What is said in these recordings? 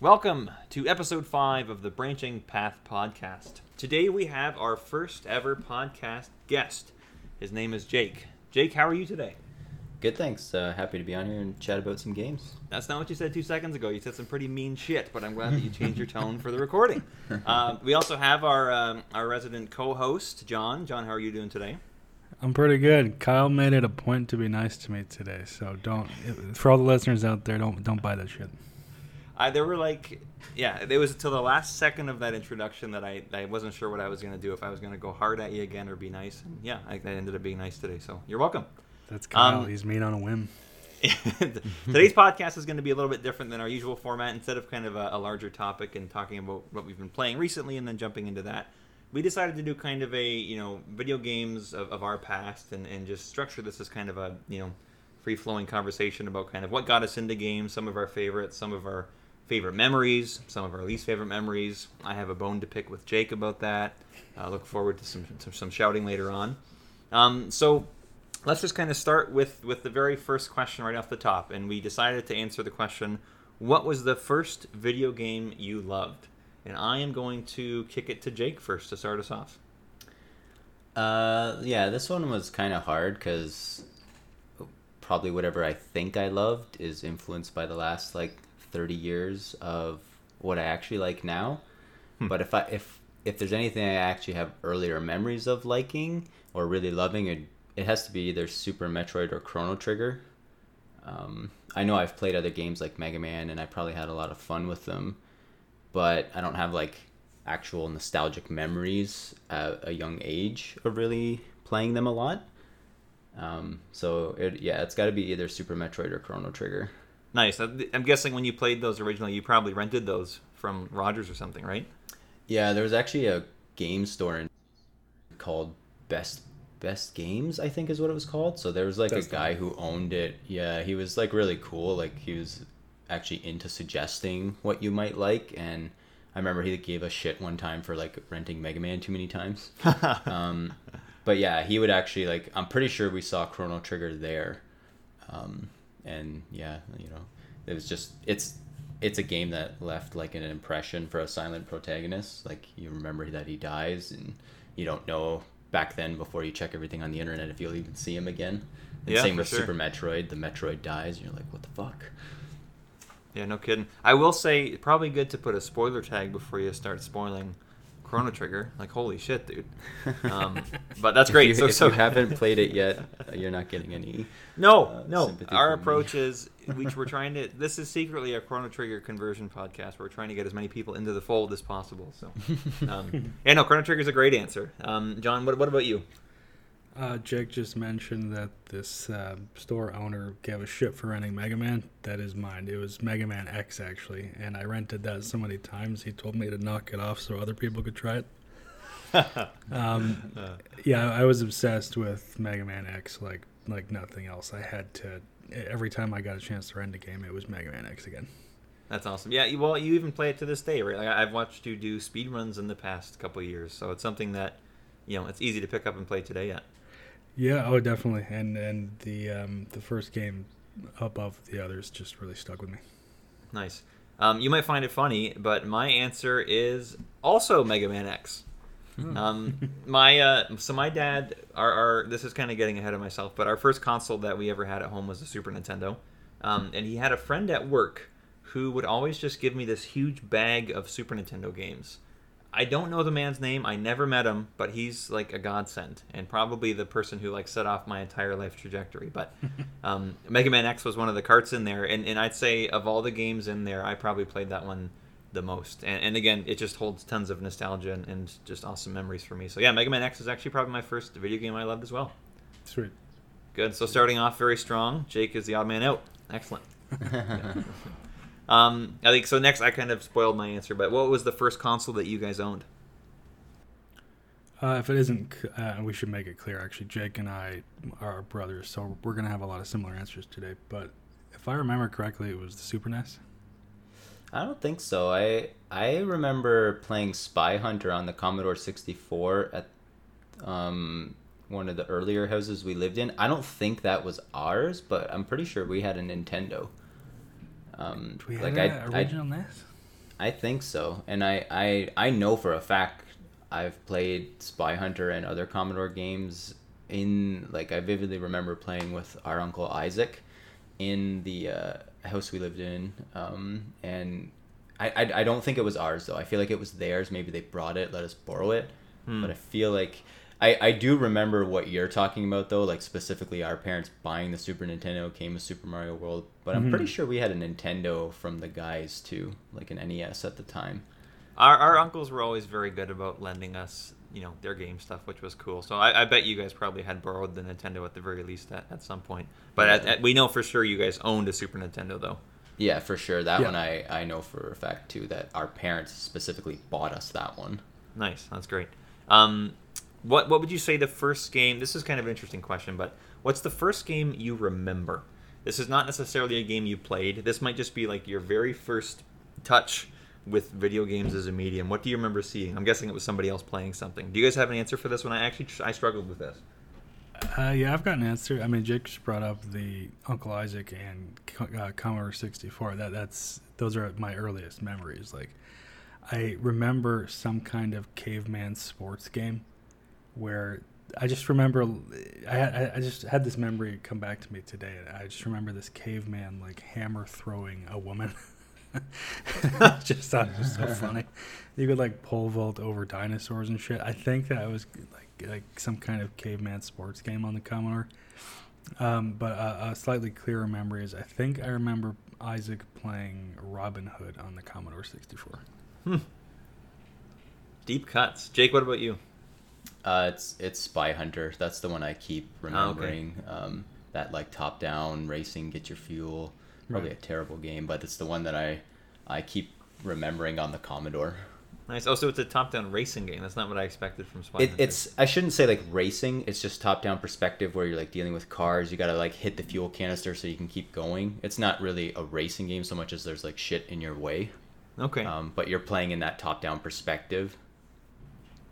Welcome to episode 5 of the Branching Path podcast. Today we have our first ever podcast guest. His name is Jake. Jake, how are you today? Good, thanks. Uh, happy to be on here and chat about some games. That's not what you said two seconds ago. You said some pretty mean shit, but I'm glad that you changed your tone for the recording. Uh, we also have our um, our resident co-host, John. John, how are you doing today? I'm pretty good. Kyle made it a point to be nice to me today, so don't. For all the listeners out there, don't don't buy that shit. I there were like, yeah, it was until the last second of that introduction that I, I wasn't sure what I was gonna do if I was gonna go hard at you again or be nice. And yeah, I, I ended up being nice today. So you're welcome. That's Kyle. Um, He's mean on a whim. Today's podcast is going to be a little bit different than our usual format. Instead of kind of a, a larger topic and talking about what we've been playing recently and then jumping into that, we decided to do kind of a you know video games of, of our past and, and just structure this as kind of a you know free flowing conversation about kind of what got us into games, some of our favorites, some of our favorite memories, some of our least favorite memories. I have a bone to pick with Jake about that. I look forward to some to some shouting later on. Um, so let's just kind of start with with the very first question right off the top, and we decided to answer the question: What was the first video game you loved? And I am going to kick it to Jake first to start us off. Uh, yeah, this one was kind of hard because probably whatever I think I loved is influenced by the last like 30 years of what I actually like now. Hmm. But if I if if there's anything I actually have earlier memories of liking or really loving, it it has to be either Super Metroid or Chrono Trigger. Um, I know I've played other games like Mega Man, and I probably had a lot of fun with them, but I don't have like actual nostalgic memories at a young age of really playing them a lot. Um, so it, yeah, it's got to be either Super Metroid or Chrono Trigger. Nice. I'm I'm guessing when you played those originally, you probably rented those from Rogers or something, right? Yeah, there was actually a game store in, called Best Best Games, I think is what it was called. So there was like That's a the guy who owned it. Yeah, he was like really cool. Like he was actually into suggesting what you might like, and I remember he gave a shit one time for like renting Mega Man too many times. um, but yeah, he would actually like. I'm pretty sure we saw Chrono Trigger there, um, and yeah, you know, it was just it's it's a game that left like an impression for a silent protagonist. Like you remember that he dies, and you don't know back then before you check everything on the internet if you'll even see him again. And Yeah, same with sure. Super Metroid. The Metroid dies, and you're like, what the fuck? Yeah, no kidding. I will say, probably good to put a spoiler tag before you start spoiling Chrono Trigger. Like, holy shit, dude. Um, but that's great. If you, so, if so you haven't played it yet, uh, you're not getting any. No, uh, no. Our from me. approach is we, we're trying to. This is secretly a Chrono Trigger conversion podcast. We're trying to get as many people into the fold as possible. So, um, yeah, no. Chrono Trigger is a great answer. Um, John, what, what about you? Uh, Jake just mentioned that this uh, store owner gave a shit for renting Mega Man. That is mine. It was Mega Man X actually, and I rented that so many times. He told me to knock it off so other people could try it. Um, yeah, I was obsessed with Mega Man X like like nothing else. I had to every time I got a chance to rent a game, it was Mega Man X again. That's awesome. Yeah, well, you even play it to this day, right? Like, I've watched you do speed runs in the past couple of years, so it's something that you know it's easy to pick up and play today. Yeah. Yeah, oh, definitely. And and the um, the first game above the others just really stuck with me. Nice. Um, you might find it funny, but my answer is also Mega Man X. Um, my uh, so my dad, our, our this is kind of getting ahead of myself, but our first console that we ever had at home was a Super Nintendo, um, and he had a friend at work who would always just give me this huge bag of Super Nintendo games. I don't know the man's name. I never met him, but he's like a godsend and probably the person who like set off my entire life trajectory. But um, Mega Man X was one of the carts in there, and, and I'd say of all the games in there, I probably played that one the most. And, and again, it just holds tons of nostalgia and, and just awesome memories for me. So yeah, Mega Man X is actually probably my first video game I loved as well. Sweet. Good. So starting off very strong, Jake is the odd man out. Excellent. Um, I think so. Next, I kind of spoiled my answer, but what was the first console that you guys owned? Uh, if it isn't, c- uh, we should make it clear. Actually, Jake and I are brothers, so we're gonna have a lot of similar answers today. But if I remember correctly, it was the Super NES. I don't think so. I I remember playing Spy Hunter on the Commodore 64 at um, one of the earlier houses we lived in. I don't think that was ours, but I'm pretty sure we had a Nintendo. Um, Do we have like an I, I NES? I think so, and I, I I know for a fact I've played Spy Hunter and other Commodore games in like I vividly remember playing with our uncle Isaac in the uh, house we lived in, um, and I, I I don't think it was ours though. I feel like it was theirs. Maybe they brought it, let us borrow it, Hmm. but I feel like. I, I do remember what you're talking about though, like specifically our parents buying the Super Nintendo came with Super Mario World, but I'm Mhm. pretty sure we had a Nintendo from the guys too, like an NES at the time. Our, our uncles were always very good about lending us, you know, their game stuff, which was cool. So I, I bet you guys probably had borrowed the Nintendo at the very least at, at some point. But at, at, we know for sure you guys owned a Super Nintendo, though. Yeah, for sure. That Yeah. one I, I know for a fact too that our parents specifically bought us that one. Nice, that's great. Um, what what would you say the first game? This is kind of an interesting question, but what's the first game you remember? This is not necessarily a game you played. This might just be like your very first touch with video games as a medium. What do you remember seeing? I'm guessing it was somebody else playing something. Do you guys have an answer for this one? I actually I struggled with this. Uh, yeah, I've got an answer. I mean, Jake just brought up the Uncle Isaac and uh, Commodore 64. That that's those are my earliest memories. Like, I remember some kind of caveman sports game where I just remember I I- I just had this memory come back to me today. I just remember this caveman like hammer throwing a woman. just thought it was so funny. You could like pole vault over dinosaurs and shit. I think that was like like some kind of caveman sports game on the Commodore. Um, but a, a slightly clearer memory is I think I remember Isaac playing Robin Hood on the Commodore 64. Deep cuts. Jake, what about you? Uh, it's it's Spy Hunter. That's the one I keep Ah, okay. remembering. Um, that like top down racing, get your fuel. Probably Right. a terrible game, but it's the one that I I keep remembering on the Commodore. Nice. Oh, so it's a top-down racing game. That's not what I expected from Spy It, Hunter. it's I shouldn't say like racing. It's just top down perspective where you're like dealing with cars. You gotta like hit the fuel canister so you can keep going. It's not really a racing game so much as there's like shit in your way. okay. Um, but you're playing in that top down perspective.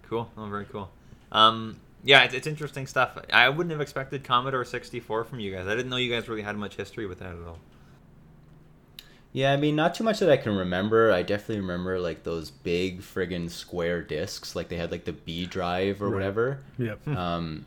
Cool. Oh, very cool. Um, yeah, it's, it's interesting stuff. I wouldn't have expected Commodore 64 from you guys. I didn't know you guys really had much history with that at all. Yeah, I mean, not too much that I can remember. I definitely remember like those big friggin' square discs, like they had like the B drive or Right. whatever. Yep. Um,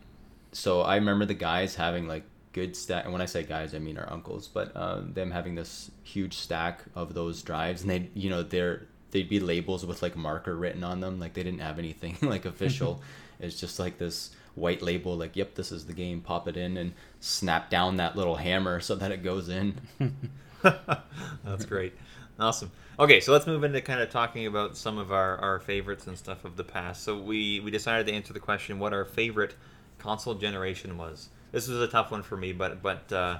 so I remember the guys having like good stack. And when I say guys, I mean our uncles, but um, them having this huge stack of those drives, and they, you know, they're they'd be labels with like marker written on them, like they didn't have anything like official. it's just like this white label, like, yep, this is the game. Pop it in and snap down that little hammer so that it goes in. That's great. Awesome. Okay, so let's move into kind of talking about some of our, our favorites and stuff of the past. So we, we decided to answer the question what our favorite console generation was. This was a tough one for me, but but uh,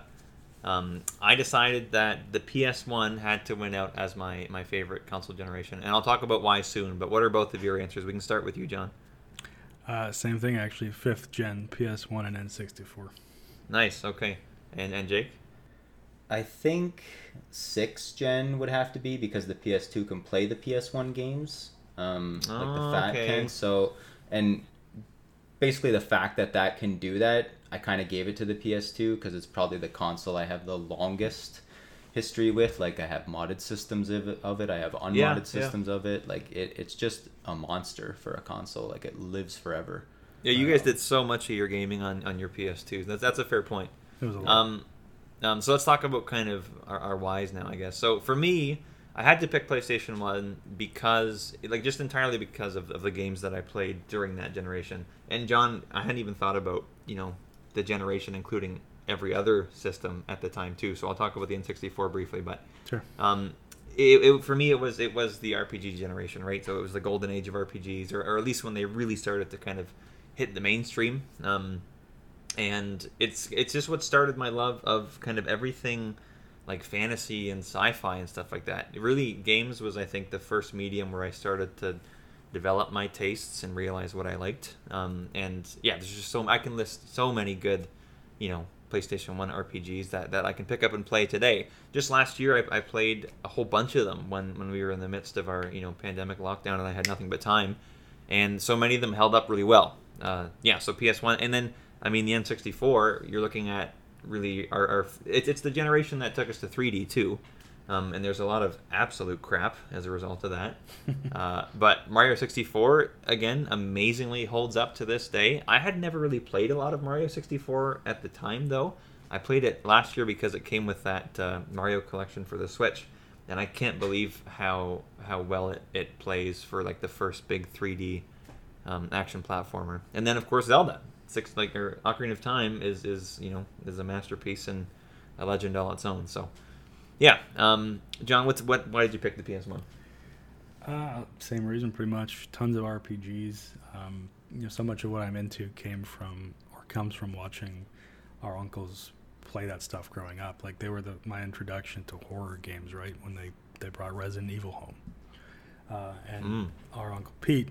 um, I decided that the PS1 had to win out as my, my favorite console generation, and I'll talk about why soon. But what are both of your answers? We can start with you, John. Uh, same thing actually. Fifth gen PS1 and N64. Nice. Okay, and and Jake. I think six gen would have to be because the PS2 can play the PS1 games, um, like Oh, the fat okay. can. So, and basically the fact that that can do that, I kind of gave it to the PS2 because it's probably the console I have the longest history with. Like I have modded systems of it, of it. I have unmodded Yeah, yeah. systems of it. Like it, it's just a monster for a console. Like it lives forever. Yeah, you guys Um, did so much of your gaming on, on your PS2. That's that's a fair point. It was a lot. Um, um, so let's talk about kind of our, our whys now, I guess. So for me, I had to pick PlayStation One because, like, just entirely because of, of the games that I played during that generation. And John, I hadn't even thought about you know the generation including every other system at the time too. So I'll talk about the N64 briefly, but sure. um, it, it, for me it was it was the RPG generation, right? So it was the golden age of RPGs, or, or at least when they really started to kind of hit the mainstream. Um, and it's it's just what started my love of kind of everything like fantasy and sci-fi and stuff like that. Really, games was I think the first medium where I started to develop my tastes and realize what I liked. Um, and yeah, there's just so I can list so many good, you know, PlayStation One RPGs that, that I can pick up and play today. Just last year, I, I played a whole bunch of them when when we were in the midst of our you know pandemic lockdown and I had nothing but time, and so many of them held up really well. Uh, yeah, so PS One, and then I mean the N64. You're looking at really our, our it's, it's the generation that took us to 3D too. Um, and there's a lot of absolute crap as a result of that. uh, but Mario 64, again, amazingly holds up to this day. I had never really played a lot of Mario 64 at the time, though. I played it last year because it came with that uh, Mario collection for the Switch, and I can't believe how how well it, it plays for like the first big 3D um, action platformer. And then of course Zelda, six like or Ocarina of Time is is you know is a masterpiece and a legend all its own. So yeah, um, John, what's what? Why did you pick the PS One? Uh, same reason, pretty much. Tons of RPGs. Um, you know, so much of what I'm into came from or comes from watching our uncles play that stuff growing up. Like they were the my introduction to horror games, right? When they they brought Resident Evil home, uh, and Mm. our uncle Pete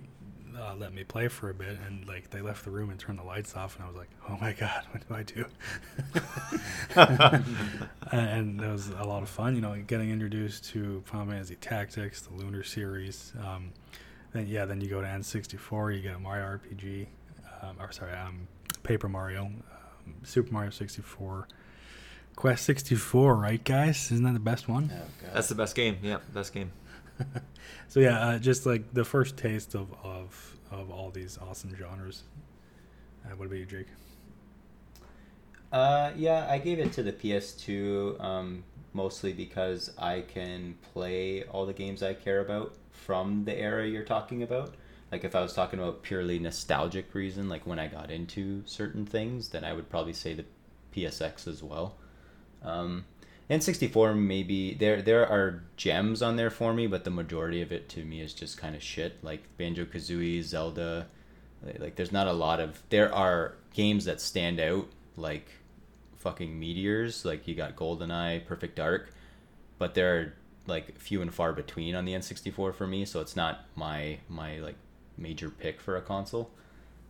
uh, let me play for a bit, and like they left the room and turned the lights off, and I was like, oh my god, what do I do? and it was a lot of fun, you know, getting introduced to Final Fantasy Tactics, the Lunar series. Um, then yeah, then you go to N64, you get Mario RPG, um, or sorry, um, Paper Mario, um, Super Mario 64, Quest 64, right, guys? Isn't that the best one? Oh. That's the best game. Yeah, best game. So yeah, uh, just like the first taste of of, of all these awesome genres. Uh, what about you, Jake? Uh, yeah, I gave it to the PS2 um, mostly because I can play all the games I care about from the era you're talking about. Like if I was talking about purely nostalgic reason, like when I got into certain things, then I would probably say the PSX as well. Um, N64 maybe there there are gems on there for me, but the majority of it to me is just kind of shit. Like Banjo Kazooie, Zelda, like- there's not a lot of there are games that stand out like fucking meteors. Like you got GoldenEye, Perfect Dark, but there are like few and far between on the N64 for me. So it's not my my like major pick for a console.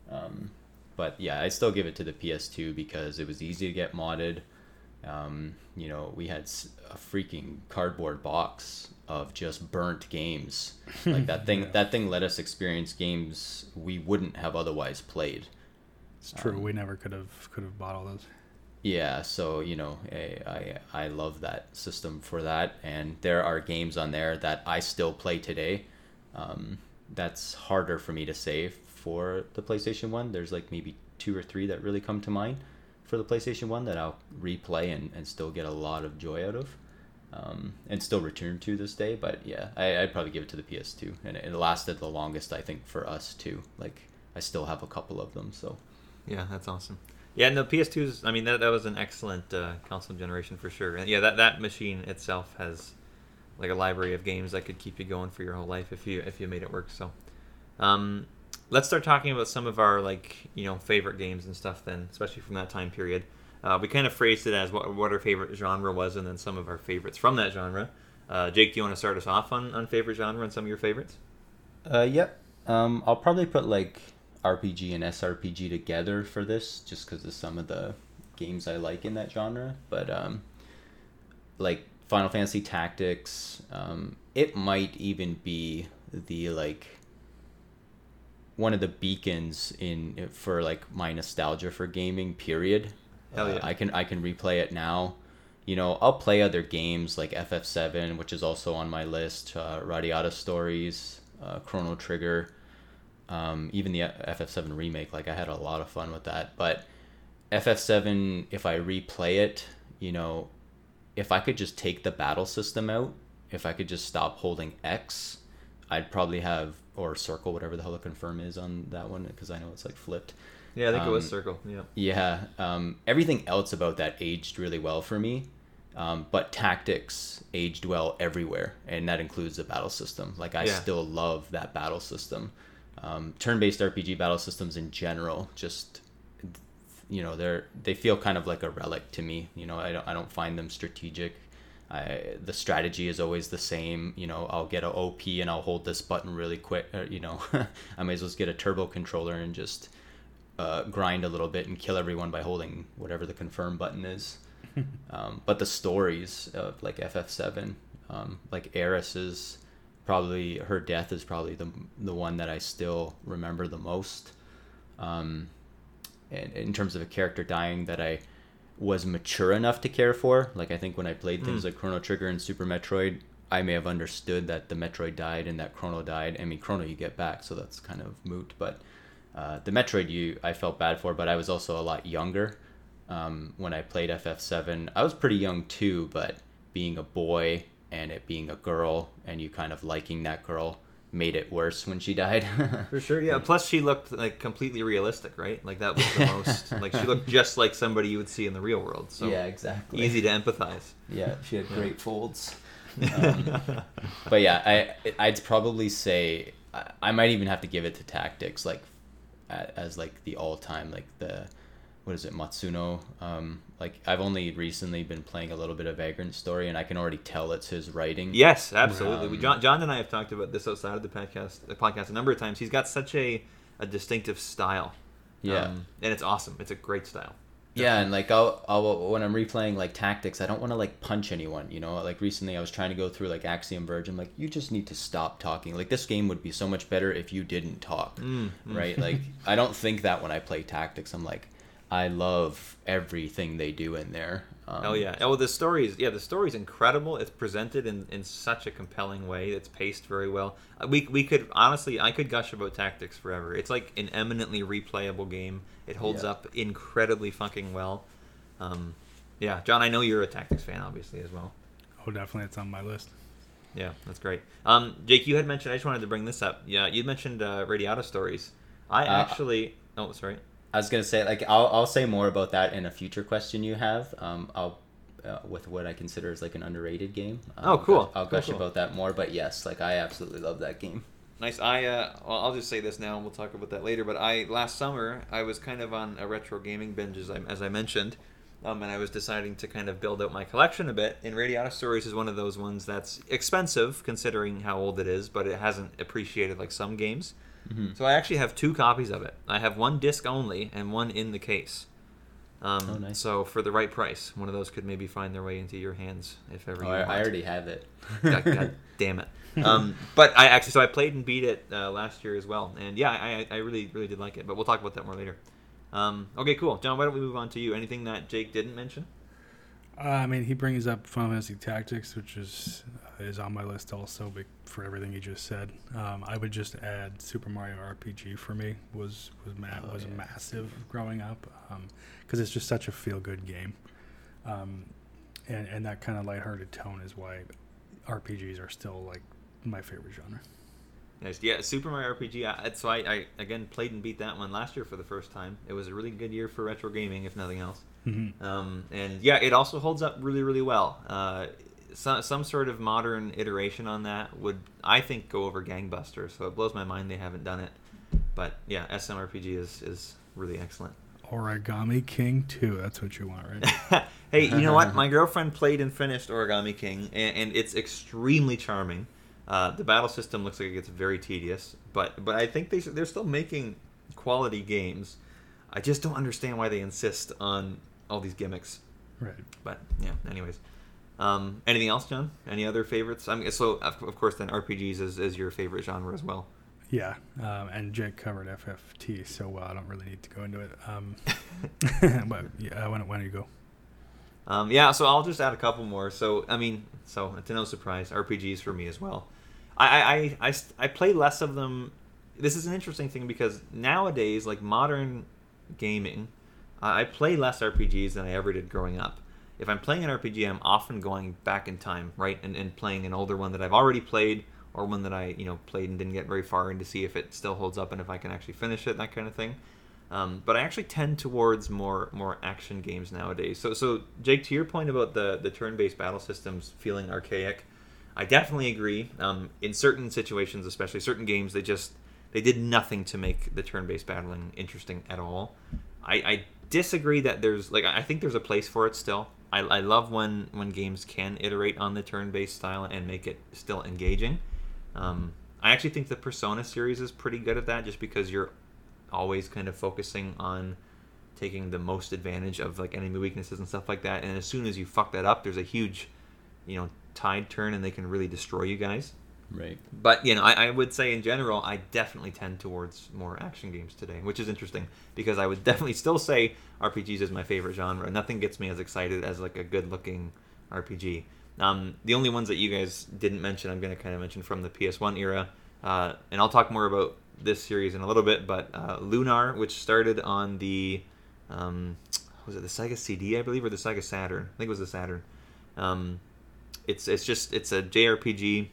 Um, but yeah, I still give it to the PS2 because it was easy to get modded. Um, you know, we had a freaking cardboard box of just burnt games. Like that thing, Yeah. that thing let us experience games we wouldn't have otherwise played. It's true. Um, we never could have could have bought all those. Yeah, so you know, I, I I love that system for that, and there are games on there that I still play today. Um, that's harder for me to say for the PlayStation One. There's like maybe two or three that really come to mind for the PlayStation One that I'll replay and, and still get a lot of joy out of, um, and still return to this day. But yeah, I, I'd probably give it to the PS2, and it lasted the longest I think for us too. Like I still have a couple of them, so. Yeah, that's awesome. Yeah, no, PS2's. I mean, that, that was an excellent uh, console generation for sure. And yeah, that that machine itself has like a library of games that could keep you going for your whole life if you if you made it work. So, um, let's start talking about some of our like you know favorite games and stuff. Then, especially from that time period, uh, we kind of phrased it as what what our favorite genre was, and then some of our favorites from that genre. Uh, Jake, do you want to start us off on, on favorite genre and some of your favorites? Uh, yep. Um, I'll probably put like RPG and SRPG together for this, just because of some of the games I like in that genre. But um, like Final Fantasy Tactics, um, it might even be the like one of the beacons in for like my nostalgia for gaming. Period. Hell Uh, yeah. I can I can replay it now. You know, I'll play other games like FF7, which is also on my list. Uh, Radiata Stories, uh, Chrono Trigger, um, even the FF7 remake. Like I had a lot of fun with that. But FF7, if I replay it, you know, if I could just take the battle system out, if I could just stop holding X, I'd probably have or circle whatever the hell the confirm is on that one because I know it's like flipped. Yeah, I think it was Um, Circle. Yeah. Yeah, um, everything else about that aged really well for me. Um, but tactics aged well everywhere, and that includes the battle system. Like I Yeah. still love that battle system. Um, turn-based RPG battle systems in general, just you know, they're they feel kind of like a relic to me. You know, I don't I don't find them strategic. I, the strategy is always the same. You know, I'll get a OP and I'll hold this button really quick. Or, you know, I may as well just get a turbo controller and just uh, grind a little bit and kill everyone by holding whatever the confirm button is. um, but the stories of like FF7, um, like Aeris is probably her death is probably the the one that I still remember the most. Um, and in terms of a character dying that I was mature enough to care for. Like I think when I played things Mm. like Chrono Trigger and Super Metroid, I may have understood that the Metroid died and that Chrono died. I mean, Chrono you get back, so that's kind of moot. But uh, the Metroid you I felt bad for, but I was also a lot younger um, when I played FF7. I was pretty young too, but being a boy and it being a girl and you kind of liking that girl made it worse when she died. For sure, yeah. Plus, she looked like completely realistic, right? Like that was the most. like she looked just like somebody you would see in the real world. So yeah, exactly. easy to empathize. Yeah, she had great folds. Um, but yeah, I I'd probably say I, I might even have to give it to Tactics, like as like the all time like the what is it Matsuno? Um, like I've only recently been playing a little bit of Vagrant Story, and I can already tell it's his writing. Yes, absolutely. we, Um, John, John and I have talked about this outside of the podcast, the podcast a number of times. He's got such a, a distinctive style. Yeah. Um, and it's awesome. It's a great style. Yeah, and like I'll, I'll when I'm replaying like tactics, I don't want to like punch anyone. You know, like recently I was trying to go through like Axiom Verge. I'm like, you just need to stop talking. Like this game would be so much better if you didn't talk, Mm, mm. right? Like I don't think that when I play tactics. I'm like, I love everything they do in there. Um, Oh yeah. Oh, the story is yeah. The story is incredible. It's presented in, in such a compelling way. It's paced very well. Uh, We we could honestly, I could gush about tactics forever. It's like an eminently replayable game. It holds Yeah. up incredibly fucking well. Um, yeah, John, I know you're a tactics fan, obviously as well. Oh, definitely, it's on my list. Yeah, that's great. Um, Jake, you had mentioned. I just wanted to bring this up. Yeah, you mentioned uh, Radiata stories. I Uh, actually. Oh, sorry. I was gonna say like I'll I'll say more about that in a future question you have. Um, I'll. Uh, with what I consider as like an underrated game. Um, Oh, cool. I'll Cool, gush cool. about that more, but yes, like I absolutely love that game. Nice. I uh, well, I'll just say this now, and we'll talk about that later. But I last summer I was kind of on a retro gaming binge, as I, as I mentioned, um, and I was deciding to kind of build out my collection a bit. And Radiata Stories is one of those ones that's expensive considering how old it is, but it hasn't appreciated like some games. Mhm. So I actually have two copies of it. I have one disc only and one in the case. Um, Oh, nice. So for the right price, one of those could maybe find their way into your hands if ever Oh, you I, want. I already have it. God, God damn it. Um, but I actually, so I played and beat it uh, last year as well, and yeah, I, I really, really did like it. But we'll talk about that more later. Um, okay, cool, John. Why don't we move on to you? Anything that Jake didn't mention? Uh, I mean, he brings up Final Fantasy Tactics, which is is on my list also but for everything he just said. Um, I would just add Super Mario RPG for me was was ma- Oh, was yeah. massive growing up because it's just such a feel good game, um, and and that kind of lighthearted tone is why RPGs are still like my favorite genre. Nice. Yeah, Super Mario RPG. I, so I, I again played and beat that one last year for the first time. It was a really good year for retro gaming, if nothing else. Mm-hmm. Um, and yeah, it also holds up really, really well. Uh, some some sort of modern iteration on that would, I think, go over gangbusters. So it blows my mind they haven't done it. But yeah, SMRPG is is really excellent. Origami King 2, that's what you want, right? hey, you know what? My girlfriend played and finished Origami King, and, and it's extremely charming. Uh, the battle system looks like it gets very tedious, but but I think they they're still making quality games. I just don't understand why they insist on all these gimmicks. right. But yeah, anyways. Um, anything else, John? Any other favorites? I mean, so of, of course, then RPGs is, is your favorite genre as well. Yeah, um, and Jake covered FFT so well. I don't really need to go into it. Um, but yeah, why don't, why don't you go? Um, yeah, so I'll just add a couple more. So I mean, so to no surprise, RPGs for me as well. I I, I, I, I play less of them. This is an interesting thing because nowadays, like modern gaming, I play less RPGs than I ever did growing up. If I'm playing an RPG, I'm often going back in time, right, and, and playing an older one that I've already played, or one that I you know played and didn't get very far in to see if it still holds up and if I can actually finish it, that kind of thing. Um, but I actually tend towards more more action games nowadays. So so Jake, to your point about the the turn-based battle systems feeling archaic, I definitely agree. Um, in certain situations, especially certain games, they just they did nothing to make the turn-based battling interesting at all. I, I disagree that there's like I think there's a place for it still. I, I love when when games can iterate on the turn-based style and make it still engaging. Um, I actually think the Persona series is pretty good at that, just because you're always kind of focusing on taking the most advantage of like enemy weaknesses and stuff like that. And as soon as you fuck that up, there's a huge, you know, tide turn, and they can really destroy you guys. Right. But you know, I, I would say in general, I definitely tend towards more action games today, which is interesting because I would definitely still say RPGs is my favorite genre. Nothing gets me as excited as like a good-looking RPG. Um, the only ones that you guys didn't mention, I'm going to kind of mention from the PS1 era, uh, and I'll talk more about this series in a little bit. But uh, Lunar, which started on the um, was it the Sega CD, I believe, or the Sega Saturn? I think it was the Saturn. Um, it's it's just it's a JRPG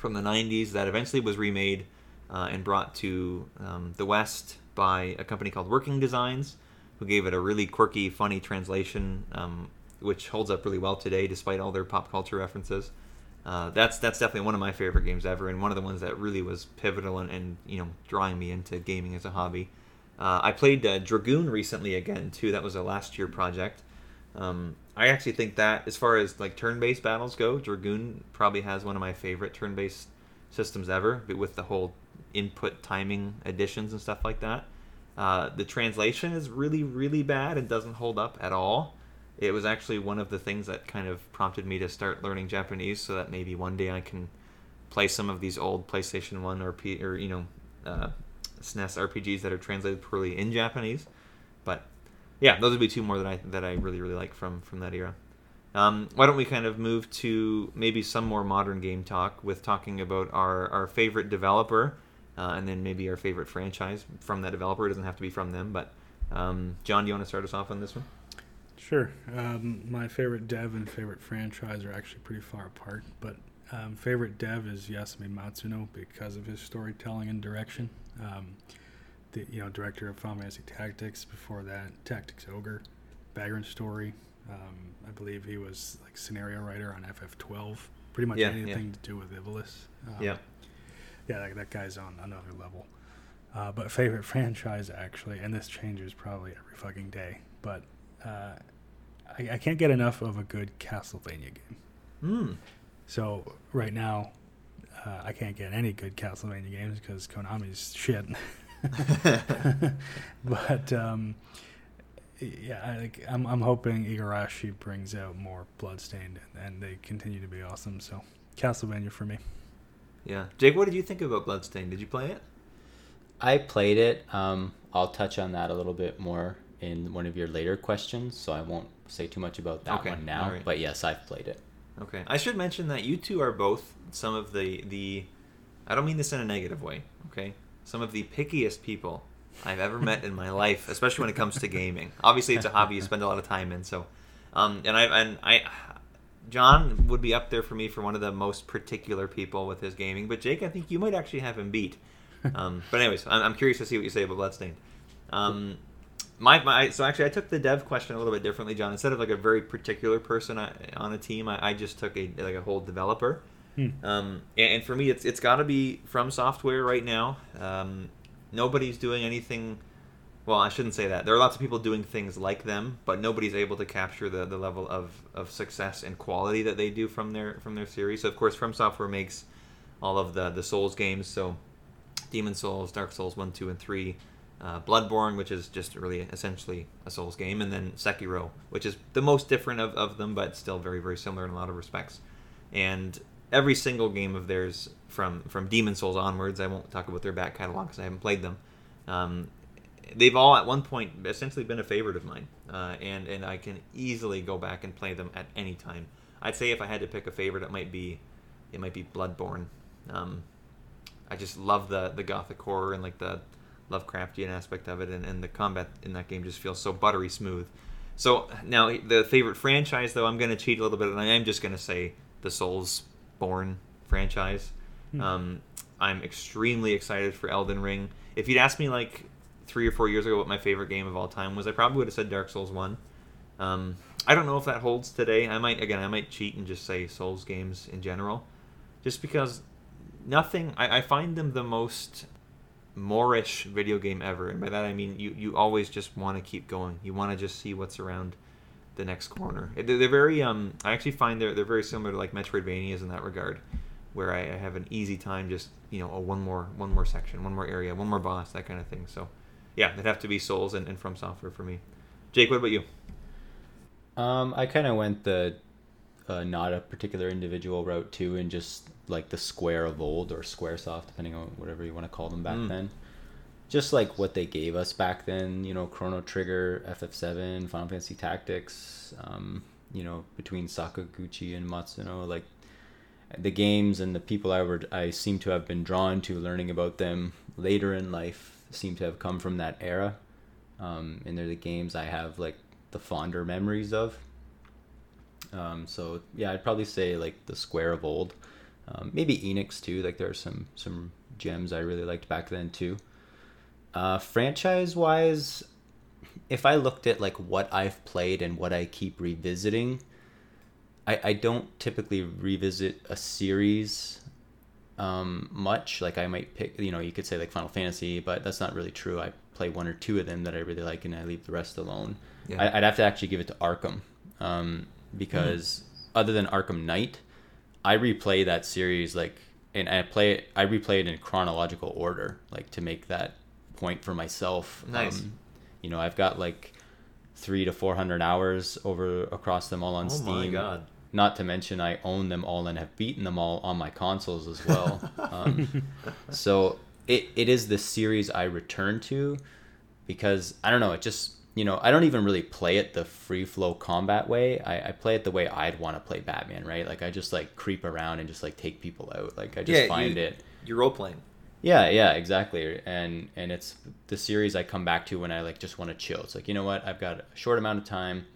from the 90s that eventually was remade uh, and brought to um, the West by a company called Working Designs, who gave it a really quirky, funny translation, um, which holds up really well today despite all their pop culture references. Uh, that's that's definitely one of my favorite games ever, and one of the ones that really was pivotal and, and you know drawing me into gaming as a hobby. Uh, I played uh, Dragoon recently again too. That was a last year project. Um, I actually think that as far as like turn-based battles go, Dragoon probably has one of my favorite turn-based systems ever, with the whole input timing additions and stuff like that. Uh, the translation is really, really bad and doesn't hold up at all. It was actually one of the things that kind of prompted me to start learning Japanese, so that maybe one day I can play some of these old PlayStation One or P or you know uh, SNES RPGs that are translated poorly in Japanese. Yeah, those would be two more that I that I really really like from from that era. Um, why don't we kind of move to maybe some more modern game talk with talking about our, our favorite developer uh, and then maybe our favorite franchise from that developer. It doesn't have to be from them, but um, John, do you want to start us off on this one? Sure. Um, my favorite dev and favorite franchise are actually pretty far apart, but um, favorite dev is Yasumi Matsuno because of his storytelling and direction. The you know director of Final Fantasy Tactics. Before that, Tactics Ogre, Vagrant Story. Um, I believe he was like scenario writer on FF12. Pretty much Yeah, anything yeah. to do with Ivalice. Um, Yeah. yeah, that, that guy's on another level. Uh, but favorite franchise actually, and this changes probably every fucking day. But uh, I, I can't get enough of a good Castlevania game. Hmm. So right now, uh, I can't get any good Castlevania games because Konami's shit. but um, yeah, I, like, I'm I'm hoping Igarashi brings out more Bloodstained and, and they continue to be awesome. So Castlevania for me. Yeah. Jake, what did you think about Bloodstained? Did you play it? I played it. Um, I'll touch on that a little bit more in one of your later questions, so I won't say too much about that Okay, one now. alright. But yes, I've played it. Okay. I should mention that you two are both some of the the I don't mean this in a negative way, okay? Some of the pickiest people I've ever met in my life, especially when it comes to gaming. Obviously, it's a hobby you spend a lot of time in, so um and I and I John would be up there for me for one of the most particular people with his gaming, but Jake, I think you might actually have him beat. Um, but anyways, I'm, I'm curious to see what you say about Bloodstained. Um, my, my so actually I took the dev question a little bit differently, John. Instead of like a very particular person on a team, I, I just took a like a whole developer. Hmm. Um, and, for me, it's it's got to be From Software right now. Um, nobody's doing anything. Well, I shouldn't say that. There are lots of people doing things like them, but nobody's able to capture the, the level of, of success and quality that they do from their from their series. So of course, From Software makes all of the the Souls games. So Demon Souls, Dark Souls one, two, and three. Uh, Bloodborne, which is just really essentially a Souls game, and then Sekiro, which is the most different of, of them, but still very very similar in a lot of respects. And every single game of theirs from from Demon Souls onwards, I won't talk about their back catalog because I haven't played them. Um, they've all at one point essentially been a favorite of mine, uh, and and I can easily go back and play them at any time. I'd say if I had to pick a favorite, it might be it might be Bloodborne. Um, I just love the the gothic horror and like the Lovecraftian aspect of it, and, and the combat in that game just feels so buttery smooth. So now the favorite franchise, though, I'm going to cheat a little bit, and I am just going to say the Soulsborne franchise. Hmm. Um, I'm extremely excited for Elden Ring. If you'd asked me like three or four years ago what my favorite game of all time was, I probably would have said Dark Souls One. Um, I don't know if that holds today. I might again, I might cheat and just say Souls games in general, just because nothing. I, I find them the most moorish video game ever, and by that I mean you you always just want to keep going. You want to just see what's around the next corner. They're, they're very um. I actually find they're they're very similar to like Metroidvanias in that regard, where I, I have an easy time just you know oh, one more one more section, one more area, one more boss, that kind of thing. So yeah, it'd have to be Souls and, and From Software for me. Jake, what about you? Um, I kind of went the uh, not a particular individual route too, and just like the Square of old or SquareSoft, depending on whatever you want to call them back Mm. then. Just like what they gave us back then, you know, Chrono Trigger, FF7, Final Fantasy Tactics, um, you know, between Sakaguchi and Matsuno, like the games and the people I were I seem to have been drawn to learning about them later in life seem to have come from that era, um, and they're the games I have like the fonder memories of. Um, so yeah, I'd probably say like the Square of old, um, maybe Enix too. Like there are some some gems I really liked back then too. Uh, franchise wise, if I looked at like what I've played and what I keep revisiting, I, I don't typically revisit a series um, much. Like I might pick, you know, you could say like Final Fantasy, but that's not really true. I play one or two of them that I really like, and I leave the rest alone. Yeah. I, I'd have to actually give it to Arkham, um, because other than Arkham Knight, I replay that series like, and I play it. I replay it in chronological order, like to make that point for myself. Nice. Um, you know, I've got like three to four hundred hours over across them all on oh Steam. my god. Not to mention, I own them all and have beaten them all on my consoles as well. um, so it, it is the series I return to because I don't know. It just you know I don't even really play it the free flow combat way. I, I play it the way I'd want to play Batman, right? Like I just like creep around and just like take people out. Like I just Yeah, find you- it. You're role playing. Yeah, yeah, exactly. And and it's the series I come back to when I like just want to chill. It's like you know what, I've got a short amount of time.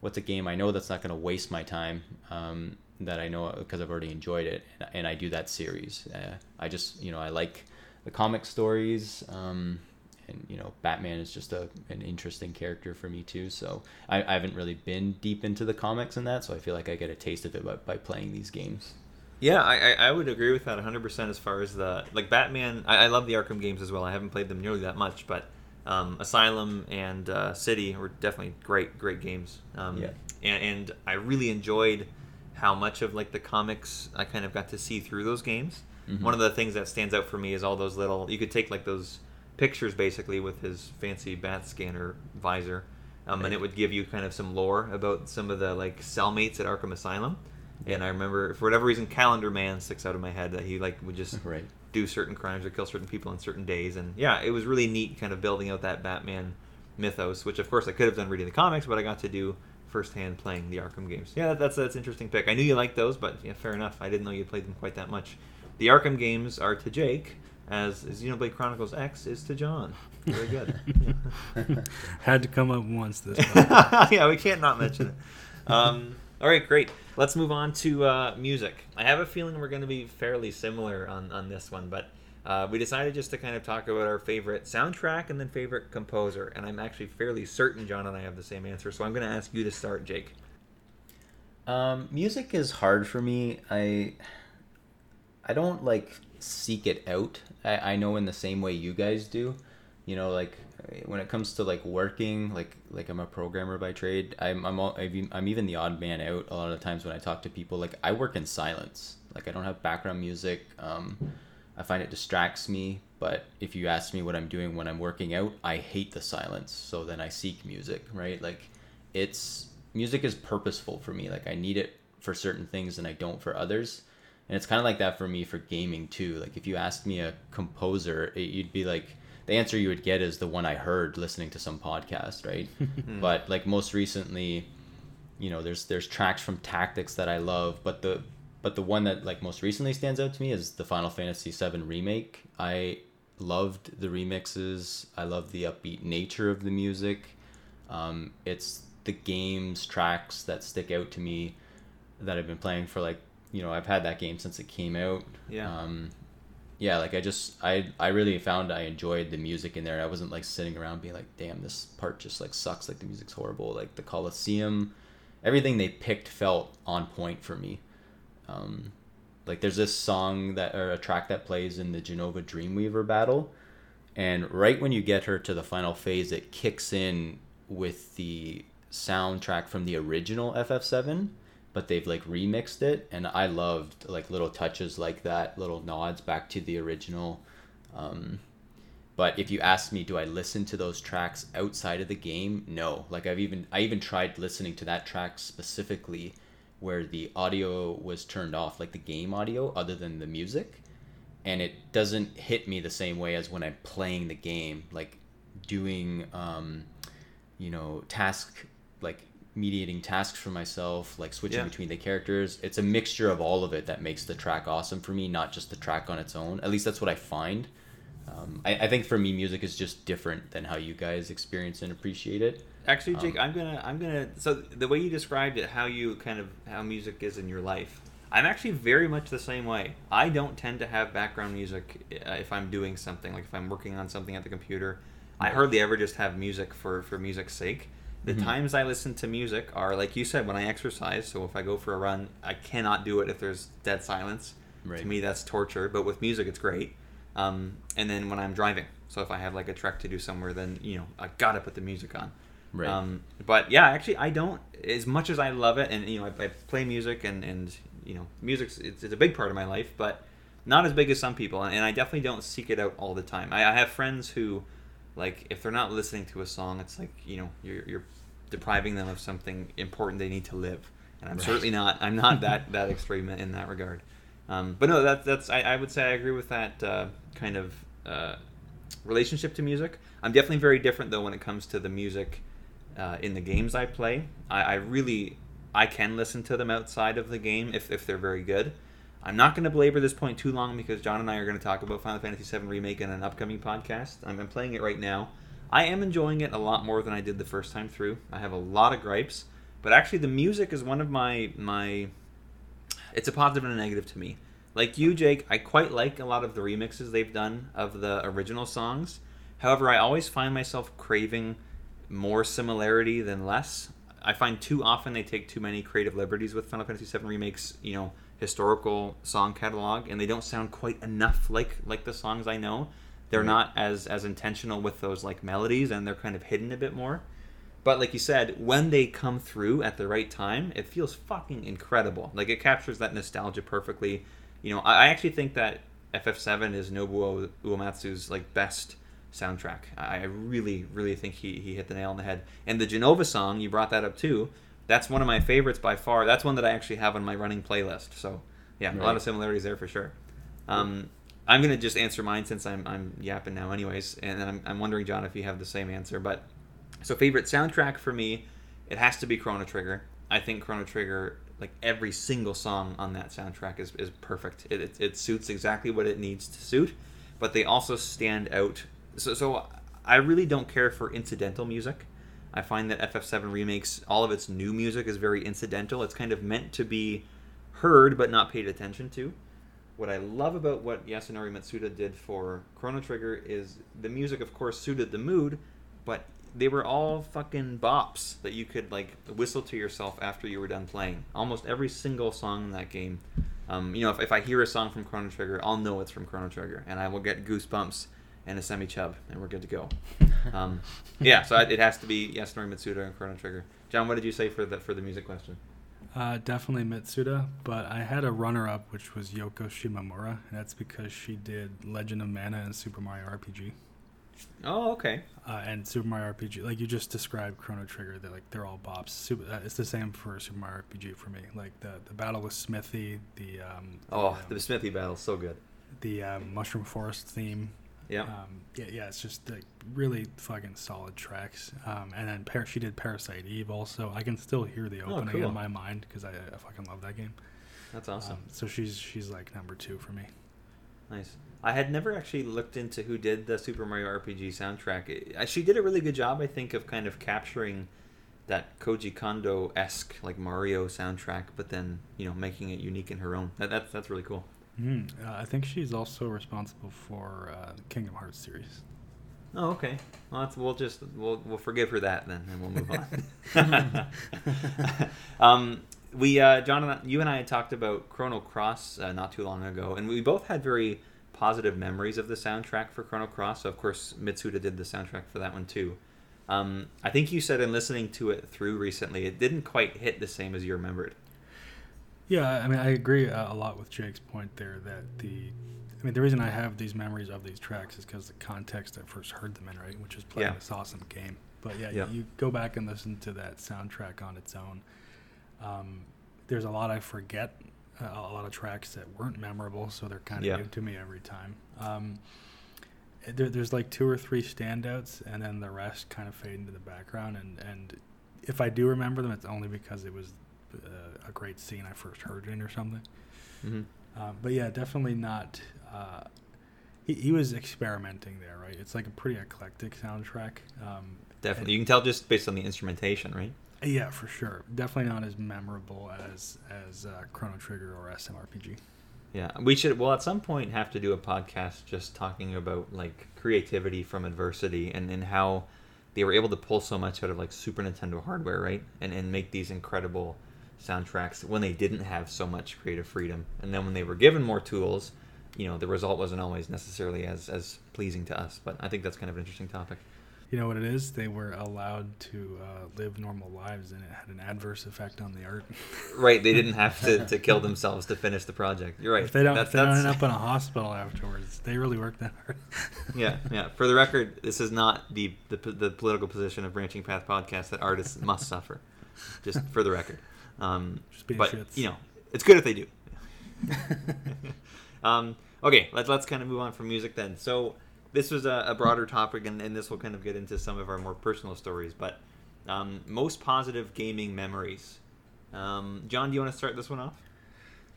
What's a game I know that's not going to waste my time? Um, that I know because I've already enjoyed it, and, I do that series. Uh, I just you know I like the comic stories. Um, and you know Batman is just a an interesting character for me too. So I, I haven't really been deep into the comics and that, so I feel like I get a taste of it by, by playing these games. Yeah, I, I, would agree with that 100% as far as the like Batman. I, I love the Arkham games as well. I haven't played them nearly that much, but um, Asylum and uh, City were definitely great, great games. Um, Yeah. and, and I really enjoyed how much of like the comics I kind of got to see through those games. Mhm. One of the things that stands out for me is all those little. You could take like those pictures basically with his fancy bat scanner visor, um, and it would give you kind of some lore about some of the like cellmates at Arkham Asylum. And I remember, for whatever reason, Calendar Man sticks out of my head that he like would just Right. do certain crimes or kill certain people on certain days. And yeah, it was really neat, kind of building out that Batman mythos, which of course I could have done reading the comics, but I got to do firsthand playing the Arkham games. Yeah, that's that's an interesting pick. I knew you liked those, but yeah, fair enough. I didn't know you played them quite that much. The Arkham games are to Jake, as Xenoblade Chronicles X is to John. Very good. Had to come up once this time. yeah, we can't not mention it. Um, all right, great. Let's move on to uh, music. I have a feeling we're going to be fairly similar on, on this one, but uh, we decided just to kind of talk about our favorite soundtrack and then favorite composer. And I'm actually fairly certain John and I have the same answer, so I'm going to ask you to start, Jake. Um, music is hard for me. I I don't like seek it out. I, I know in the same way you guys do. You know, like when it comes to like working, like like I'm a programmer by trade. I'm I'm all, I'm even the odd man out a lot of times when I talk to people. Like I work in silence. Like I don't have background music. Um, I find it distracts me. But if you ask me what I'm doing when I'm working out, I hate the silence. So then I seek music, right? Like it's music is purposeful for me. Like I need it for certain things and I don't for others. And it's kind of like that for me for gaming too. Like if you asked me a composer, it, you'd be like the answer you would get is the one I heard listening to some podcast, right? but like most recently, you know, there's there's tracks from Tactics that I love, but the but the one that like most recently stands out to me is the Final Fantasy VII remake. I loved the remixes. I love the upbeat nature of the music. Um, it's the game's tracks that stick out to me that I've been playing for like you know I've had that game since it came out. Yeah. Um, yeah, like I just I I really found I enjoyed the music in there. I wasn't like sitting around being like, damn, this part just like sucks. Like the music's horrible. Like the Coliseum, everything they picked felt on point for me. Um, like there's this song that or a track that plays in the Jenova Dreamweaver battle, and right when you get her to the final phase, it kicks in with the soundtrack from the original FF7, but they've like remixed it, and I loved like little touches like that, little nods back to the original. Um, but if you ask me, do I listen to those tracks outside of the game? No. Like I've even I even tried listening to that track specifically where the audio was turned off, like the game audio, other than the music, and it doesn't hit me the same way as when I'm playing the game, like doing, um, you know, task like mediating tasks for myself, like switching Yeah. between the characters. It's a mixture of all of it that makes the track awesome for me, not just the track on its own. At least that's what I find. Um, I, I think for me, music is just different than how you guys experience and appreciate it. Actually, Jake, Um, I'm gonna, I'm gonna. So the way you described it, how you kind of how music is in your life, I'm actually very much the same way. I don't tend to have background music uh, if I'm doing something, like if I'm working on something at the computer. I hardly ever just have music for for music's sake. The Mhm. times I listen to music are like you said when I exercise. So if I go for a run, I cannot do it if there's dead silence. Right. To me, that's torture. But with music, it's great. Um, and then when I'm driving, so if I have like a trek to do somewhere, then you know I gotta put the music on. Right. Um, but yeah, actually, I don't. As much as I love it, and you know, I, I play music, and and you know, music's it's, it's a big part of my life, but not as big as some people, and, I definitely don't seek it out all the time. I, I have friends who, like, if they're not listening to a song, it's like you know, you're you're depriving them of something important they need to live, and I'm Right. certainly not. I'm not that that extreme in that regard. Um, but no, that, that's I, I would say I agree with that uh, kind of uh, relationship to music. I'm definitely very different though when it comes to the music uh, in the games I play. I, I really I can listen to them outside of the game if, if they're very good. I'm not going to belabor this point too long because John and I are going to talk about Final Fantasy VII Remake in an upcoming podcast. I'm, playing it right now. I am enjoying it a lot more than I did the first time through. I have a lot of gripes, but actually the music is one of my my. It's a positive and a negative to me. Like you, Jake, I quite like a lot of the remixes they've done of the original songs. However, I always find myself craving more similarity than less. I find too often they take too many creative liberties with Final Fantasy VII Remake's, you know, historical song catalog, and they don't sound quite enough like like the songs I know. They're Right. not as as intentional with those like melodies, and they're kind of hidden a bit more. But like you said, when they come through at the right time, it feels fucking incredible. Like it captures that nostalgia perfectly. You know, I, I actually think that FF7 is Nobuo Uematsu's like best soundtrack. I I really, really think he, he hit the nail on the head. And the Jenova song, you brought that up too. That's one of my favorites by far. That's one that I actually have on my running playlist. So yeah, a lot of similarities there for sure. Um, I'm gonna just answer mine since I'm I'm yapping now, anyways. And I'm, I'm wondering, John, if you have the same answer. But so favorite soundtrack for me, it has to be Chrono Trigger. I think Chrono Trigger, like every single song on that soundtrack is, is perfect. It, it, it suits exactly what it needs to suit, but they also stand out. So, so I really don't care for incidental music. I find that FF7 remakes all of its new music is very incidental. It's kind of meant to be heard but not paid attention to. What I love about what Yasunori Mitsuda did for Chrono Trigger is the music, of course, suited the mood, but they were all fucking bops that you could like whistle to yourself after you were done playing. Almost every single song in that game. Um, you know, if, if I hear a song from Chrono Trigger, I'll know it's from Chrono Trigger, and I will get goosebumps and a semi chub, and we're good to go. Um, yeah, so it has to be Yasunori Mitsuda and Chrono Trigger. John, what did you say for the for the music question? Uh, definitely Mitsuda, but I had a runner-up, which was Yoko Shimomura, and that's because she did Legend of Mana and Super Mario RPG. Oh, okay. Uh, and Super Mario RPG, like you just described, Chrono Trigger, they're like they're all bops. Super, uh, it's the same for Super Mario RPG for me. Like the the battle with Smithy, the um, Oh, the, the Smithy battle, so good. the um, Mushroom Forest theme. Yeah. Um, yeah, yeah, it's just like really fucking solid tracks. Um, and then Par- she did Parasite Eve also. I can still hear the Oh, opening cool. in my mind because I, I fucking love that game. That's awesome. Um, so she's she's like number two for me. Nice. I had never actually looked into who did the Super Mario RPG soundtrack. It- She did a really good job, I think, of kind of capturing that Koji Kondo esque like Mario soundtrack, but then you know making it unique in her own. That, that's that's really cool. Mm, uh, I think she's also responsible for uh, the Kingdom Hearts series. Oh, okay. Well, that's, we'll just we'll we'll forgive her that then, and we'll move on. um, we uh, John, and I- you and I had talked about Chrono Cross uh, not too long ago, and we both had very positive memories of the soundtrack for Chrono Cross. So of course, Mitsuda did the soundtrack for that one too. Um, I think you said in listening to it through recently, it didn't quite hit the same as you remembered. Yeah, I mean, I agree uh, a lot with Jake's point there that the, I mean, the reason I have these memories of these tracks is because the context I first heard them in, right, which is playing Yeah. this awesome game. But yeah, Yeah. You, you go back and listen to that soundtrack on its own. Um, there's a lot I forget, uh, a lot of tracks that weren't memorable, so they're kind of Yeah. new to me every time. Um, there, there's like two or three standouts, and then the rest kind of fade into the background. And, and if I do remember them, it's only because it was uh, a great scene I first heard in or something. hmm Um, but yeah, definitely not. Uh, he, he was experimenting there, right? It's like a pretty eclectic soundtrack. Um, Definitely, you can tell just based on the instrumentation, right? yeah, for sure. Definitely not as memorable as as uh, Chrono Trigger or SMRPG. Yeah, we should. Well, at some point, have to do a podcast just talking about like creativity from adversity and and how they were able to pull so much out of like Super Nintendo hardware, right? And and make these incredible soundtracks when they didn't have so much creative freedom, and then when they were given more tools, you know, the result wasn't always necessarily as as pleasing to us. But I think that's kind of an interesting topic. You know what it is? They were allowed to uh, live normal lives, and it had an adverse effect on the art. Right? They didn't have to, to kill themselves to finish the project. You're right. If they don't, That- if they don't end up in a hospital afterwards, they really worked that hard. yeah, yeah. For the record, this is not the, the the political position of Branching Path podcast that artists must suffer. Just for the record. Um, Just being but shits. you know, it's good if they do. um, okay, let's let's kind of move on from music then. So this was a, a broader topic, and, and this will kind of get into some of our more personal stories. But um, most positive gaming memories. Um, John, do you want to start this one off?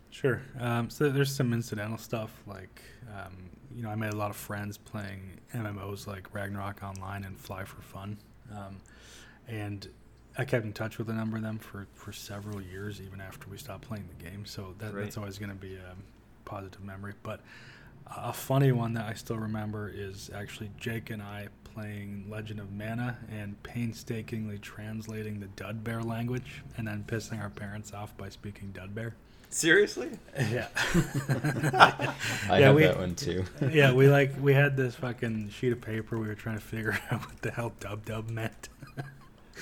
Sure. Um, so there's some incidental stuff like, um, you know, I made a lot of friends playing MMOs like Ragnarok Online and Fly for Fun, um, and I kept in touch with a number of them for, for several years, even after we stopped playing the game. So that, Right. that's always going to be a positive memory. But a funny one that I still remember is actually Jake and I playing Legend of Mana and painstakingly translating the Dud Bear language and then pissing our parents off by speaking Dud Bear. Seriously? Yeah. I Yeah, have we- that one too. yeah, we like we had this fucking sheet of paper. We were trying to figure out what the hell dub dub meant.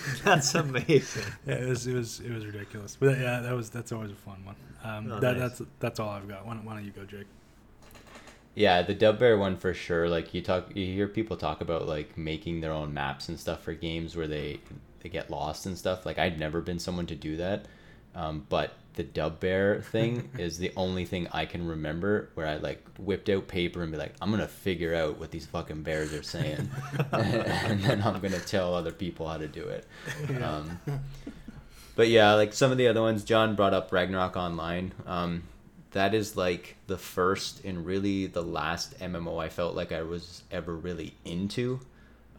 That's amazing. yeah, it was it was it was ridiculous. But yeah, that was that's always a fun one. Um, Oh, that, nice. That's that's all I've got. Why don't, why don't you go, Jake? Yeah, the Dub Bear one for sure. Like you talk, you hear people talk about like making their own maps and stuff for games where they they get lost and stuff. Like I'd never been someone to do that, um, but the Dub Bear thing is the only thing I can remember where I like whipped out paper and be like, I'm gonna figure out what these fucking bears are saying, and then I'm gonna tell other people how to do it. Um, but yeah, like some of the other ones, John brought up Ragnarok Online. Um, that is like the first and really the last MMO I felt like I was ever really into.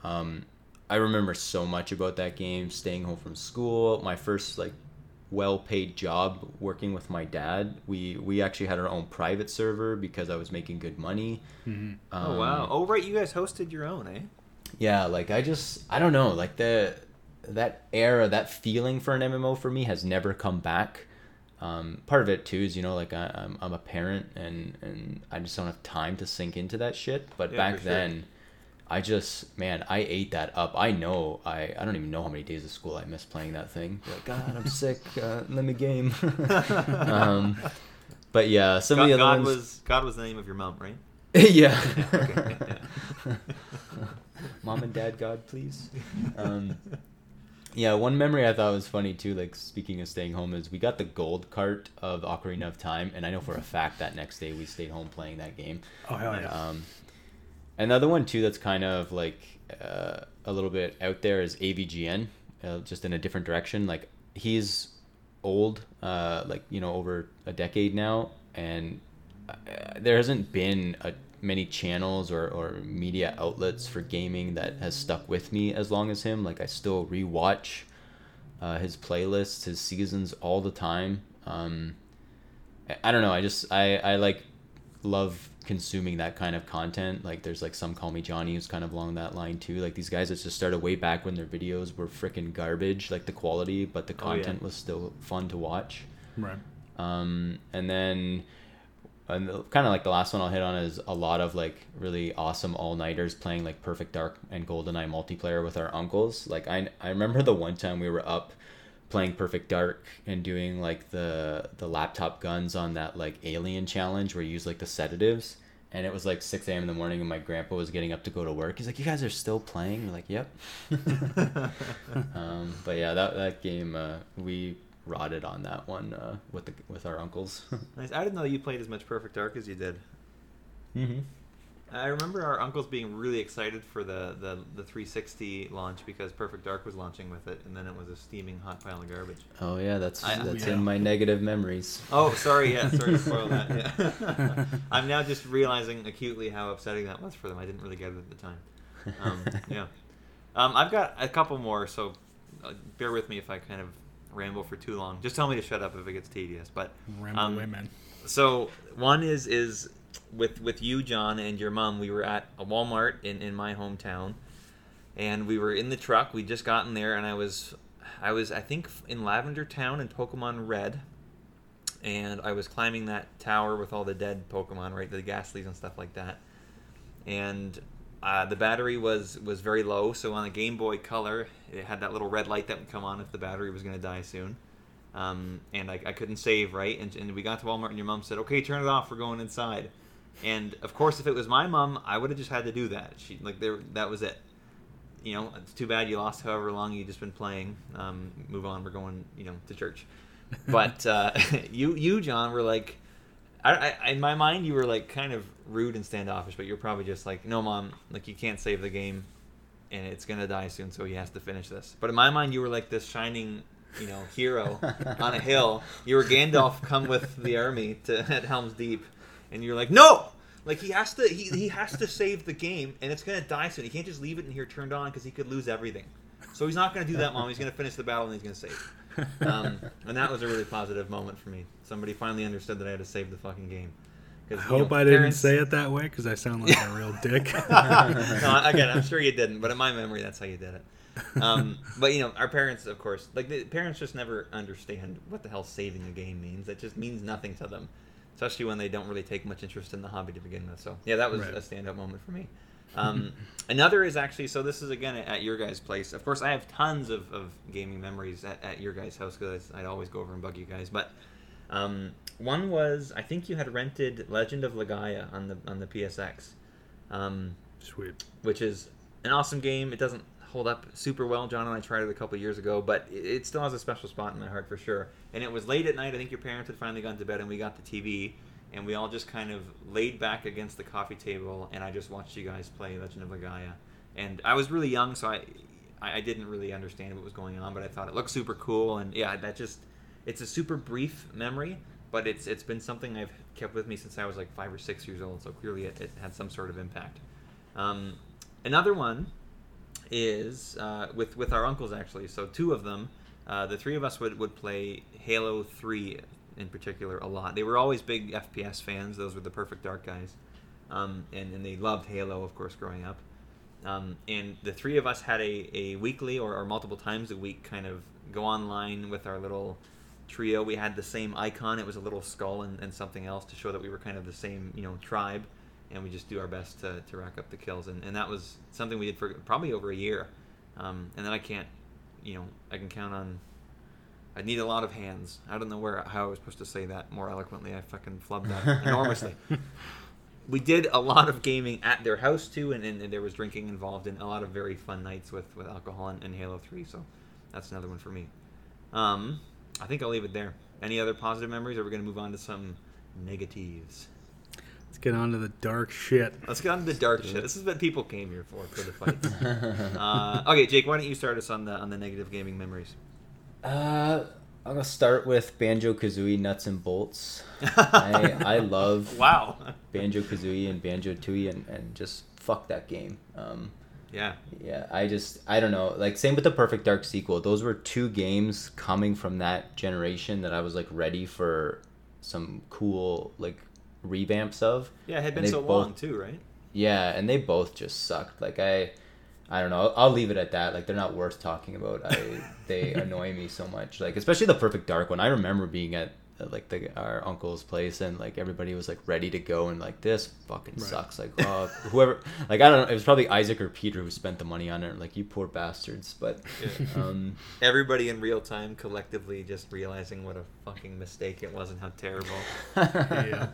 Um, I remember so much about that game, staying home from school, my first like well-paid job working with my dad. We we actually had our own private server because I was making good money. Mhm. oh wow. Um, Oh right, you guys hosted your own, eh? yeah, like I just I don't know, like the that era, that feeling for an MMO for me has never come back. Um, part of it too is you know like I, I'm I'm a parent and and I just don't have time to sink into that shit. But Yeah, back then. sure. Then, I just man I ate that up. I know I I don't even know how many days of school I missed playing that thing. Like God, I'm sick. Uh, let me game. um, but yeah, some God, of the other God ones. was God was the name of your mom, right? yeah. okay, Mom and Dad, God, please. Um, yeah, one memory I thought was funny too. Like speaking of staying home, is we got the gold cart of Ocarina of Time, and I know for a fact that next day we stayed home playing that game. Oh hell yeah! Um, another one too that's kind of like uh, a little bit out there is AVGN, uh, just in a different direction. Like he's old, uh, like you know over a decade now, and uh, there hasn't been a, many channels or, or media outlets for gaming that has stuck with me as long as him. Like I still rewatch uh, his playlists, his seasons all the time. Um, I- I don't know. I just I I like love consuming that kind of content. Like there's like some call me Johnny who's kind of along that line too. Like these guys that just started way back when their videos were freaking garbage, like the quality, but the Oh, yeah. content was still fun to watch. right. Um, and then and kind of like the last one I'll hit on is a lot of like really awesome all nighters playing like Perfect Dark and GoldenEye multiplayer with our uncles. Like I I remember the one time we were up playing Perfect Dark and doing like the the laptop guns on that like alien challenge where you use like the sedatives. And it was like 6 a.m. in the morning, and my grandpa was getting up to go to work. He's like, "You guys are still playing?" We're like, "Yep." um, but yeah, that that game uh, we rotted on that one uh, with the with our uncles. Nice. I didn't know you played as much Perfect Dark as you did. mm-hmm. I remember our uncles being really excited for the, the, the 360 launch because Perfect Dark was launching with it, and then it was a steaming hot pile of garbage. Oh yeah, that's I- that's Yeah. in my negative memories. Oh, sorry. Yeah, sorry to spoil that. Yeah. I'm now just realizing acutely how upsetting that was for them. I didn't really get it at the time. Um, yeah. Um, I've got a couple more, so uh, bear with me if I kind of ramble for too long. Just tell me to shut up if it gets tedious. But Rambo Um, women. so one is is with with you, John, and your mom. We were at a Walmart in in my hometown, and we were in the truck. We just gotten there, and I was I was I think in Lavender Town in Pokemon Red, and I was climbing that tower with all the dead Pokemon, right, the Ghastlies and stuff like that, and. Uh, the battery was was very low, so on a Game Boy Color, it had that little red light that would come on if the battery was going to die soon um, and I, I couldn't save right and, and we got to walmart and your mom said okay turn it off we're going inside and of course if it was my mom i would have just had to do that. She like there that was it. You know it's too bad you lost however long you just been playing. Um, move on we're going you know to church. But uh, you you john were like I, I, in my mind you were like kind of rude and standoffish but you're probably just like no mom like you can't save the game and it's gonna die soon so he has to finish this. But in my mind you were like this shining you know hero on a hill. You were gandalf come with the army to at helm's deep and you're like no! Like he has to he, he has to save the game and it's gonna die soon. He can't just leave it in here turned on because he could lose everything. So he's not gonna do that mom. He's gonna finish the battle and he's gonna save. Um, and that was a really positive moment for me. Somebody finally understood that i had to save the fucking game. I hope know, I didn't parents- say it that way because I sound like a real dick. no, again, I'm sure you didn't, but in my memory, that's how you did it. Um, but you know, our parents, of course, like the parents just never understand what the hell saving a game means. It just means nothing to them, especially when they don't really take much interest in the hobby to begin with. So yeah, that was Right. a standout moment for me. Um, another is actually so this is again at your guys' place. Of course, I have tons of, of gaming memories at, at your guys' house because I'd always go over and bug you guys. But um, one was I think you had rented Legend of Legaia on the on the PSX. Um, Sweet. which is an awesome game. It doesn't hold up super well. John and I tried it a couple years ago, but it, it still has a special spot in my heart for sure. And it was late at night. I think your parents had finally gone to bed, and we got the TV, and we all just kind of laid back against the coffee table, and I just watched you guys play Legend of Legaia. And I was really young, so I I I didn't really understand what was going on, but I thought it looked super cool, and yeah, that just it's a super brief memory, but it's it's been something I've kept with me since I was like five or six years old. So clearly, it, it had some sort of impact. Um, another one is uh, with with our uncles actually. So two of them, uh, the three of us would would play Halo Three in particular a lot. They were always big FPS fans. Those were the Perfect Dark guys, um, and and they loved Halo, of course, growing up. Um, and the three of us had a, a weekly or, or multiple times a week kind of go online with our little trio. We had the same icon. It was a little skull and, and something else to show that we were kind of the same, you know, tribe. And we just do our best to, to rack up the kills. And, and that was something we did for probably over a year. Um, and then I can't, you know, I can count on. I need a lot of hands. I don't know where how I was supposed to say that more eloquently. I fucking flubbed that enormously we did a lot of gaming at their house too, and, and, and there was drinking involved in a lot of very fun nights with, with alcohol and, and Halo Three. So that's another one for me. Um, I think I'll leave it there. Any other positive memories? Or are we going to move on to some negatives? Let's get on to the dark shit. Let's get on to the dark shit. This is what people came here for for the fights. uh, okay, Jake, why don't you start us on the on the negative gaming memories? Uh, I'm gonna start with Banjo Kazooie Nuts and Bolts. I I love Wow. Banjo Kazooie and Banjo Tooie and, and just fuck that game. Um, Yeah. yeah, I just I don't know. Like same with the Perfect Dark sequel. Those were two games coming from that generation that I was like ready for some cool like revamps of. Yeah, it had been so both- long too, right? Yeah, and they both just sucked. Like I, I don't know. I'll, I'll leave it at that. Like they're not worth talking about. I they annoy me so much. Like especially the Perfect Dark one. I remember being at uh, like the our uncle's place and like everybody was like ready to go and like this fucking Right. sucks. Like uh, whoever like I don't know. It was probably Isaac or Peter who spent the money on it. Like you poor bastards. But Yeah. um, Everybody in real time collectively just realizing what a fucking mistake it was and how terrible. Yeah.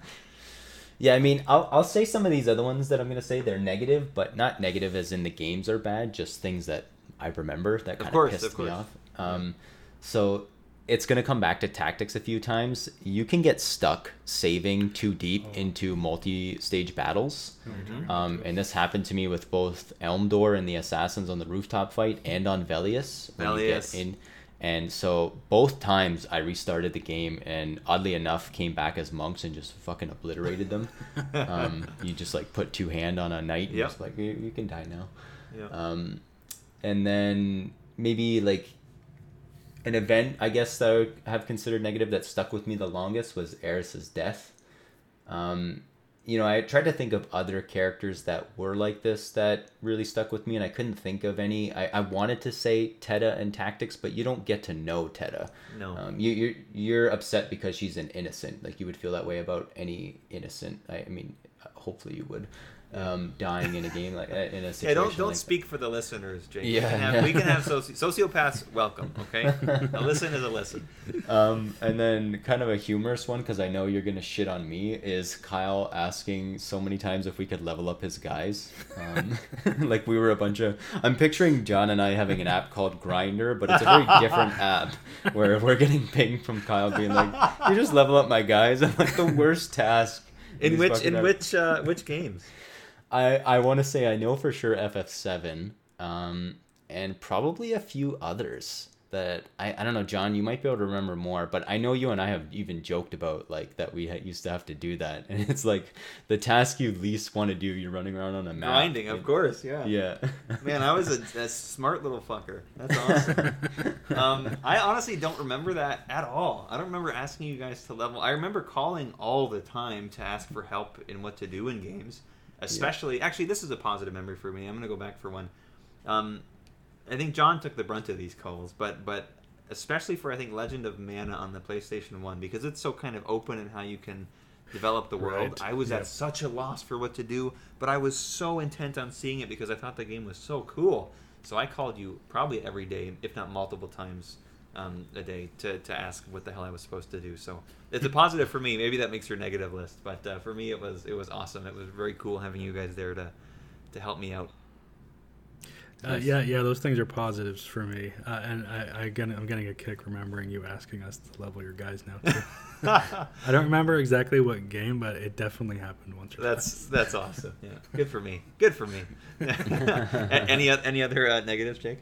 Yeah, I mean, I'll, I'll say some of these other ones that I'm gonna say they're negative, but not negative as in the games are bad, just things that I remember that kind of course, pissed of course. me off. Um, so it's going to come back to tactics a few times. You can get stuck saving too deep Oh. into multi-stage battles. Mm-hmm. Um, and this happened to me with both Elmdor and the assassins on the rooftop fight and on Velius. when you get Velius. in. And so both times I restarted the game and oddly enough came back as monks and just fucking obliterated them. um, you just like put two hand on a knight and Yep. just like you, you can die now. Yeah. Um, and then maybe like an event, I guess that I would have considered negative that stuck with me the longest was Aeris's death. Um, you know, I tried to think of other characters that were like this that really stuck with me, and I couldn't think of any. I, I wanted to say Teta and Tactics, but you don't get to know Teta. no. Um, you, you're you're upset because she's an innocent. Like you would feel that way about any innocent. I, I mean, hopefully you would. Um, dying in a game like uh, in a situation. Hey, don't don't like speak for the listeners, Jake. Yeah, we can have, yeah. we can have soci- sociopaths welcome. Okay, a listen is a listen. Um, and then kind of a humorous one because I know you're gonna shit on me is Kyle asking so many times if we could level up his guys. Um, like we were a bunch of. I'm picturing John and I having an app called Grindr, but it's a very different app where we're getting pinged from Kyle being like, "You just level up my guys." I'm like the worst task. In these which in app- which uh, which games? I I want to say I know for sure FF7, um, and probably a few others that I I don't know. John, you might be able to remember more, but I know you and I have even joked about like that we ha- used to have to do that, and it's like the task you least want to do. You're running around on a map. Grinding, of course. Yeah. Yeah. Man, I was a, a smart little fucker. That's awesome. um, I honestly don't remember that at all. I don't remember asking you guys to level. I remember calling all the time to ask for help in what to do in games. Especially, actually, this is a positive memory for me. I'm gonna go back for one. Um, I think John took the brunt of these calls, but but especially for I think Legend of Mana on the PlayStation One because it's so kind of open in how you can develop the world. Right. I was Yep. at such a loss for what to do, but I was so intent on seeing it because I thought the game was so cool. So I called you probably every day, if not multiple times um, a day, to, to ask what the hell I was supposed to do. So it's a positive for me. Maybe that makes your negative list, but uh, for me, it was it was awesome. It was very cool having you guys there to to help me out. Uh, yeah, yeah, those things are positives for me, uh, and I, I again, I'm getting a kick remembering you asking us to level your guys now. Too. I don't remember exactly what game, but it definitely happened once or That's that's awesome. Yeah, good for me. Good for me. Any any other uh, negatives, Jake?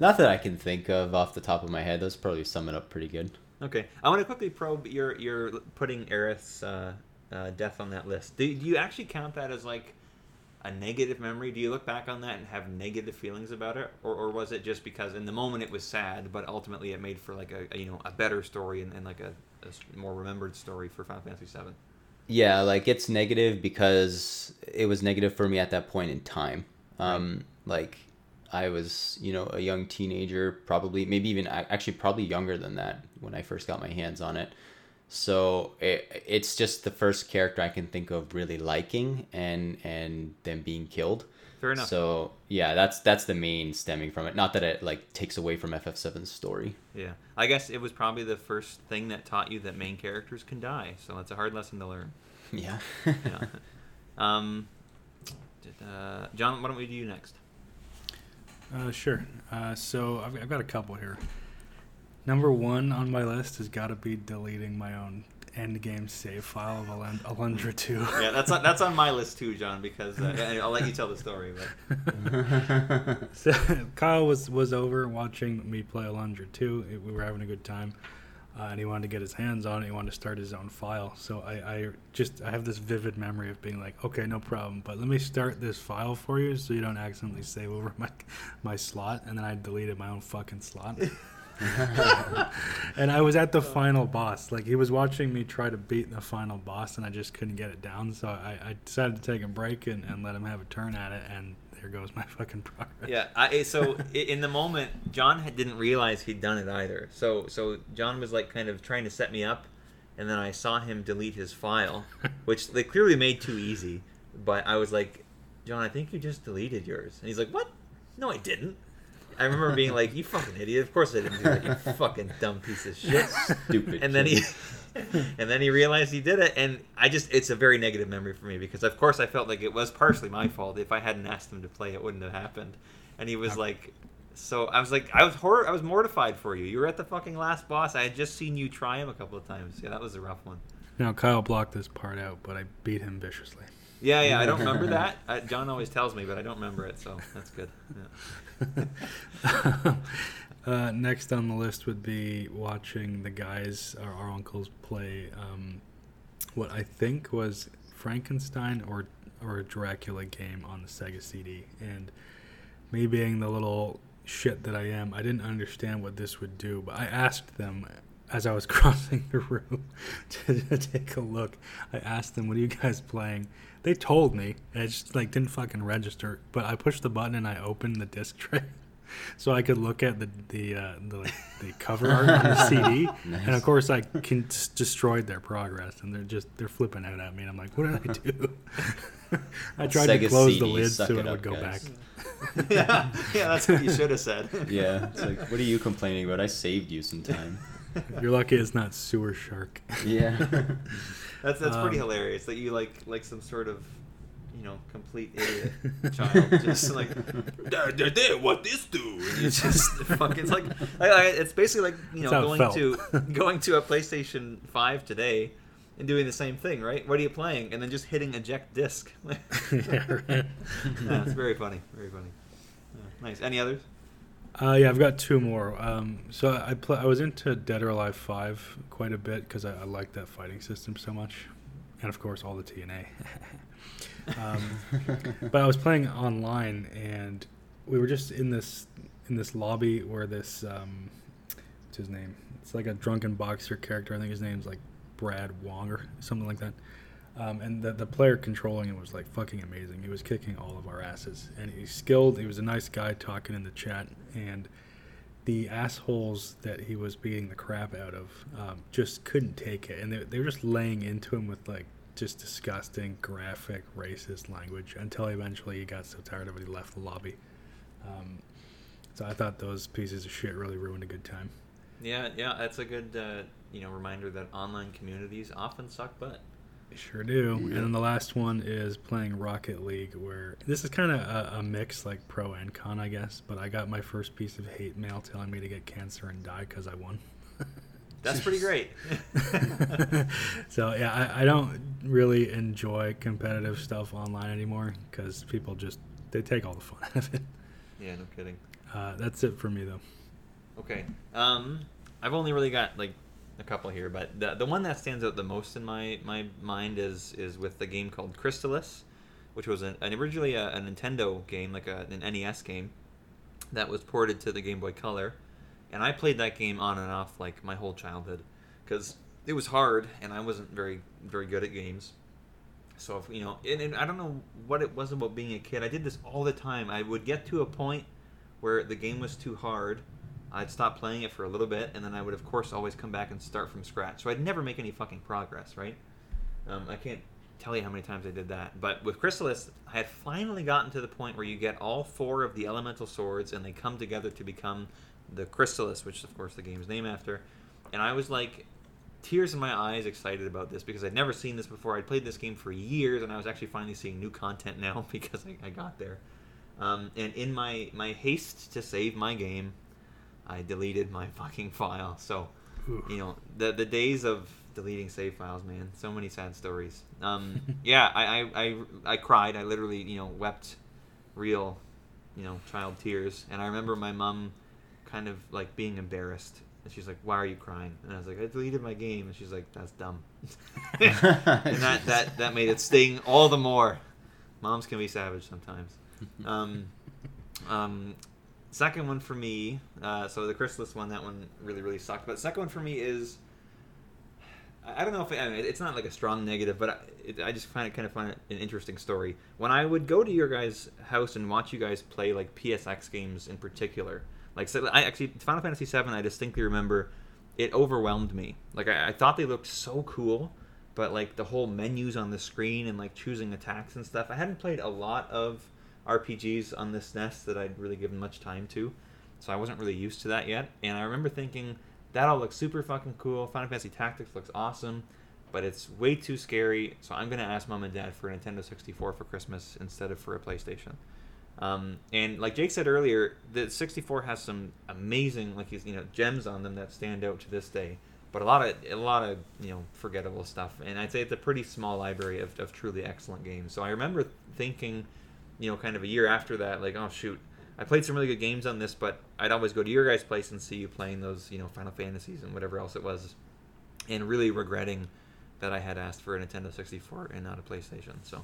Not that I can think of off the top of my head. Those probably sum it up pretty good. Okay, I want to quickly probe your your putting Aerith's uh, uh, death on that list. Do, do you actually count that as like a negative memory? Do you look back on that and have negative feelings about it, or, or was it just because in the moment it was sad, but ultimately it made for like a, a, you know a better story and, and like a more remembered story for Final Fantasy VII? Yeah, like it's negative because it was negative for me at that point in time. Um, like I was, you know, a young teenager, probably maybe even actually probably younger than that when I first got my hands on it. So it, it's just the first character I can think of really liking and and them being killed. Fair enough. So yeah, that's that's the main stemming from it. Not that it like takes away from FF7's story. Yeah, I guess it was probably the first thing that taught you that main characters can die. So it's a hard lesson to learn. Yeah. Yeah. um, uh, John, why don't we do you next? Uh, sure. Uh, so I've, I've got a couple here. Number one on my list has got to be deleting my own end game save file of Alend- Alundra 2. Yeah, that's on, that's on my list too, John. Because uh, I'll let you tell the story. But so Kyle was was over watching me play Alundra 2. It- we were having a good time, uh, and he wanted to get his hands on it. He wanted to start his own file. So I, I just I have this vivid memory of being like, okay, no problem, but let me start this file for you so you don't accidentally save over my my slot. And then I deleted my own fucking slot. and I was at the final boss. Like he was watching me try to beat the final boss, and I just couldn't get it down. So I, I decided to take a break and, and let him have a turn at it. And there goes my fucking progress. yeah, I, eh, so in the moment, John had, didn't realize he'd done it either. So so John was like kind of trying to set me up, and then I saw him delete his file, which they clearly made too easy. But I was like, John, I think you just deleted yours, and he's like, What? No, I didn't. I remember being like, "You fucking idiot! Of course I didn't do that. You fucking dumb piece of shit." Stupid. and then he kid. and then he realized he did it and i just it's a very negative memory for me because of course i felt like it was partially my fault if i hadn't asked him to play it wouldn't have happened and he was like So I was like, I was hor- I was mortified for you. You were at the fucking last boss. I had just seen you try him a couple of times. Yeah, that was a rough one. Now Kyle blocked this part out, but I beat him viciously. Yeah, yeah, I don't remember that. Uh, John always tells me, but I don't remember it, so that's good. Yeah. uh, next on the list would be watching the guys, our, our uncles, play um, what I think was Frankenstein or or a Dracula game on the Sega CD, and me being the little shit that I am, I didn't understand what this would do, but I asked them as I was crossing the room to, to take a look. I asked them, "What are you guys playing?" They told me. It just like didn't fucking register. But I pushed the button and I opened the disc tray, so I could look at the the uh, the, like, the cover art on the CD. Nice. And of course, I can s- destroyed their progress, and they're just they're flipping out at me. And I'm like, "What did I do?" I tried to Sega close the lid suck so it it would go guys. back. yeah, yeah, that's what you should have said. Yeah, it's like, what are you complaining about? I saved you some time. You're lucky it's not sewer shark. Yeah. That's that's pretty Um, hilarious that you like like some sort of you know complete idiot child just like "Dad, dad, dad, what this do? And you just fucking it's like, like, like, it's basically like you know That's how it going to going to a PlayStation Five today and doing the same thing right? What are you playing? And then just hitting eject disc. Yeah, right. yeah, it's very funny very funny. Yeah, nice. Any others? Uh, yeah, I've got two more. Um, so I pl- I was into Dead or Alive Five quite a bit because I, I like that fighting system so much, and of course all the TNA. um, but I was playing online, and we were just in this in this lobby where this um, what's his name? It's like a drunken boxer character. I think his name's like Brad Wong or something like that. Um, and the, the player controlling it was like fucking amazing. He was kicking all of our asses, and he's skilled. He was a nice guy talking in the chat, and the assholes that he was beating the crap out of um, just couldn't take it, and they, they were just laying into him with like just disgusting, graphic, racist language until eventually he got so tired of it he left the lobby. Um, so I thought those pieces of shit really ruined a good time. yeah yeah that's a good uh, you know reminder that online communities often suck butt They Sure do. And then the last one is playing Rocket League, where this is kind of a, a mix, like pro and con, I guess. But I got my first piece of hate mail telling me to get cancer and die because I won. That's pretty great so yeah, I, I don't really enjoy competitive stuff online anymore because people just they take all the fun out of it. yeah no kidding Uh, that's it for me though. Okay. Um, I've only really got like a couple here, but the the one that stands out the most in my my mind is is with the game called Crystalis, which was an, an originally a, a Nintendo game, like a, an NES game, that was ported to the Game Boy Color, and I played that game on and off like my whole childhood, because it was hard and I wasn't very very good at games. So if, you know, and, and I don't know what it was about being a kid. I did this all the time. I would get to a point where the game was too hard. I'd stop playing it for a little bit, and then I would, of course, always come back and start from scratch. So I'd never make any fucking progress, right? Um, I can't tell you how many times I did that. But with Crystalis, I had finally gotten to the point where you get all four of the elemental swords, and they come together to become the Crystalis, which, of course, the game's name after. And I was like, tears in my eyes excited about this because I'd never seen this before. I'd played this game for years, and I was actually finally seeing new content now because I, I got there. Um, and in my, my haste to save my game, I deleted my fucking file. So, Ooh. you know, the the days of deleting save files, man. So many sad stories. Um, yeah, I, I, I, I cried. I literally, you know, wept real, you know, child tears. And I remember my mom kind of like being embarrassed. And she's like, "Why are you crying?" And I was like, "I deleted my game." And she's like, "That's dumb." and that, that that made it sting all the more. Moms can be savage sometimes. Um, um, second one for me. Uh, so the Crystalis one, that one really really sucked. But second one for me is. I don't know if I mean, it's not like a strong negative, but I, it, I just find it kind of find it an interesting story. When I would go to your guys' house and watch you guys play like PSX games in particular, like so I actually Final Fantasy VII, I distinctly remember it overwhelmed me. Like I, I thought they looked so cool, but like the whole menus on the screen and like choosing attacks and stuff. I hadn't played a lot of RPGs on this NES that I'd really given much time to, so I wasn't really used to that yet. And I remember thinking that all looks super fucking cool. Final Fantasy Tactics looks awesome, but it's way too scary. So I'm gonna ask mom and dad for a Nintendo 64 for Christmas instead of for a PlayStation. Um, and like Jake said earlier, the 64 has some amazing, like you know, gems on them that stand out to this day. But a lot of a lot of you know forgettable stuff, and I'd say it's a pretty small library of, of truly excellent games. So I remember thinking, you know, kind of a year after that, like, oh shoot, I played some really good games on this, but I'd always go to your guys' place and see you playing those, you know, Final Fantasies and whatever else it was, and really regretting that I had asked for a Nintendo 64 and not a PlayStation. So,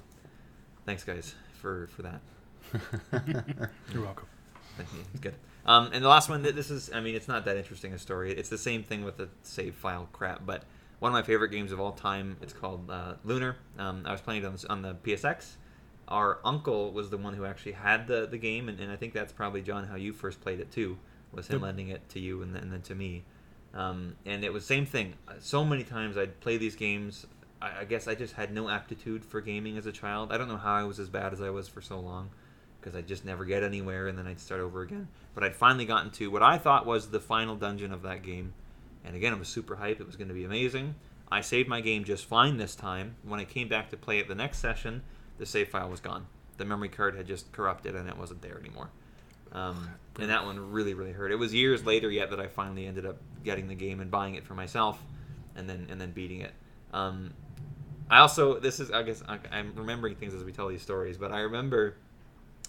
thanks guys for for that. You're welcome. Thank you. It's good. Um, and the last one, this is, I mean, it's not that interesting a story. It's the same thing with the save file crap, but one of my favorite games of all time. It's called uh, Lunar. Um, I was playing it on, on, the PSX. Our uncle was the one who actually had the, the game, and, and I think that's probably John how you first played it too. Was him lending it to you and then, and then to me. Um, and it was same thing. So many times I'd play these games. I, I guess I just had no aptitude for gaming as a child. I don't know how I was as bad as I was for so long because I'd just never get anywhere and then I'd start over again. But I'd finally gotten to what I thought was the final dungeon of that game. And again, it was super hype. It was going to be amazing. I saved my game just fine this time. When I came back to play it the next session, the save file was gone. The memory card had just corrupted and it wasn't there anymore. Um, and that one really, really hurt. It was years later yet that I finally ended up getting the game and buying it for myself, and then and then beating it. Um, I also this is I guess I'm remembering things as we tell these stories, but I remember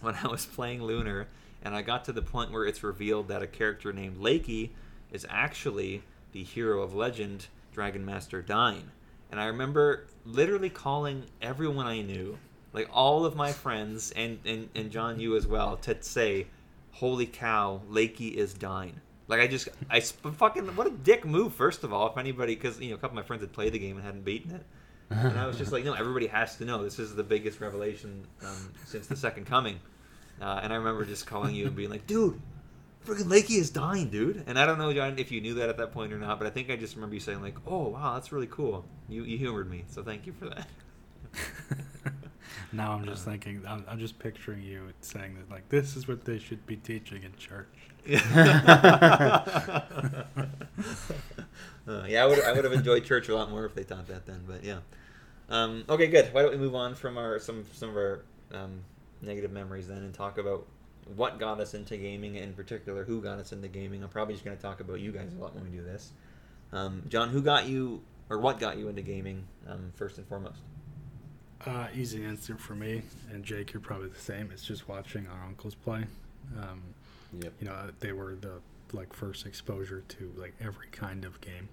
when I was playing Lunar, and I got to the point where it's revealed that a character named Laike is actually the hero of legend, Dragon Master Dyne. And I remember literally calling everyone I knew, like all of my friends, and, and, and John, you as well, to say, Holy cow, Laike is Dyne. Like I just, I fucking, what a dick move, first of all, if anybody, because, you know, a couple of my friends had played the game and hadn't beaten it. And I was just like, no, everybody has to know. This is the biggest revelation um, since the Second Coming. Uh, and I remember just calling you and being like, dude, freaking Laike is Dyne, dude. And I don't know, John, if you knew that at that point or not, but I think I just remember you saying like, oh wow, that's really cool. You you humored me, so thank you for that. now I'm just uh, thinking, I'm, I'm, just picturing you saying that like this is what they should be teaching in church. uh, yeah, I would I would have enjoyed church a lot more if they taught that then. But yeah. Um, okay, good. Why don't we move on from our some some of our um, negative memories then and talk about what got us into gaming, in particular, who got us into gaming. I'm probably just going to talk about you guys a lot when we do this. Um, John, who got you, or what got you into gaming um, first and foremost? Uh, easy answer for me, and Jake, you're probably the same. It's just watching our uncles play. Um, yep. You know, they were the like first exposure to like every kind of game.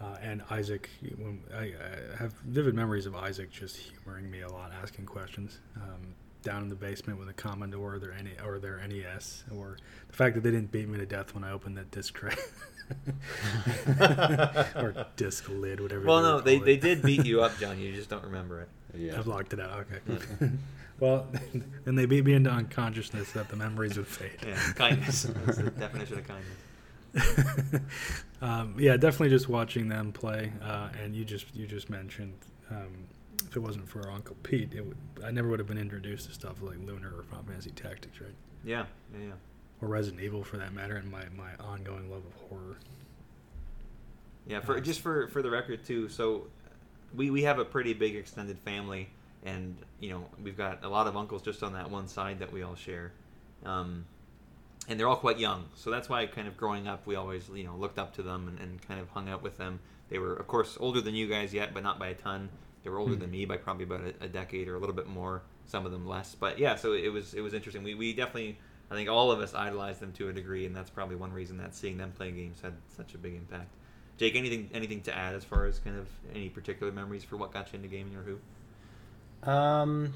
Uh, and Isaac, when I, I, have vivid memories of Isaac just humoring me a lot, asking questions. Um, down in the basement with a Commodore or their NE, or their NES, or the fact that they didn't beat me to death when I opened that disc tray. or disc lid, whatever. Well, no, they, they did beat you up, John. You just don't remember it. Yeah, I've locked it out. Okay. well, then they beat me into unconsciousness that the memories would fade. Yeah, kindness. That's the definition of kindness. um, yeah, definitely just watching them play, uh, and you just you just mentioned um, if it wasn't for Uncle Pete, it would, I never would have been introduced to stuff like Lunar or Final Fantasy Tactics, right? Yeah, yeah, yeah. Or Resident Evil, for that matter, and my, my ongoing love of horror. Yeah, for just for for the record too. So, we we have a pretty big extended family, and you know we've got a lot of uncles just on that one side that we all share. Um, and they're all quite young, so that's why kind of growing up, we always you know looked up to them and, and kind of hung out with them. They were, of course, older than you guys yet, but not by a ton. They were older hmm. than me by probably about a, a, decade or a little bit more. Some of them less, but yeah. So it was it was interesting. We, we definitely I think all of us idolized them to a degree, and that's probably one reason that seeing them play games had such a big impact. Jake, anything anything to add as far as kind of any particular memories for what got you into gaming or who? Um,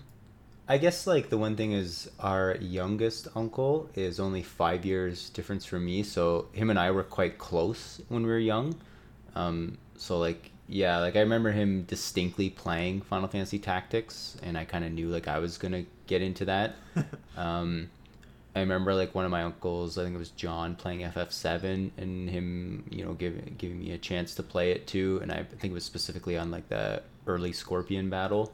I guess like the one thing is our youngest uncle is only five years difference from me, so him and I were quite close when we were young. Um, so like yeah, like I remember him distinctly playing Final Fantasy Tactics, and I kind of knew like I was gonna get into that. um, I remember like one of my uncles, I think it was John, playing FF7, and him, you know, giving giving me a chance to play it too. And I think it was specifically on like the early Scorpion battle.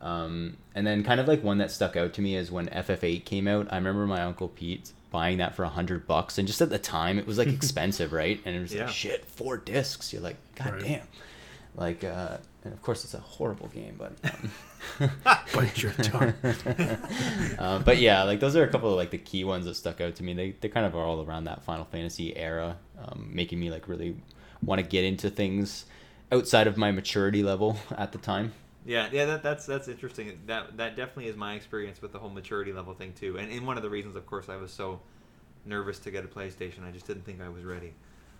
Um, and then kind of like one that stuck out to me is when FF8 came out. I remember my uncle Pete buying that for a hundred bucks, and just at the time it was like expensive, right? And it was yeah. like shit, four discs. You're like, god right. damn. Like, uh, and of course, it's a horrible game, but. Um, Bite your tongue. um, but yeah, like those are a couple of like the key ones that stuck out to me. They they kind of are all around that Final Fantasy era, um, making me like really want to get into things outside of my maturity level at the time. Yeah, yeah, that, that's that's interesting. That that definitely is my experience with the whole maturity level thing too. And, and one of the reasons, of course, I was so nervous to get a PlayStation. I just didn't think I was ready.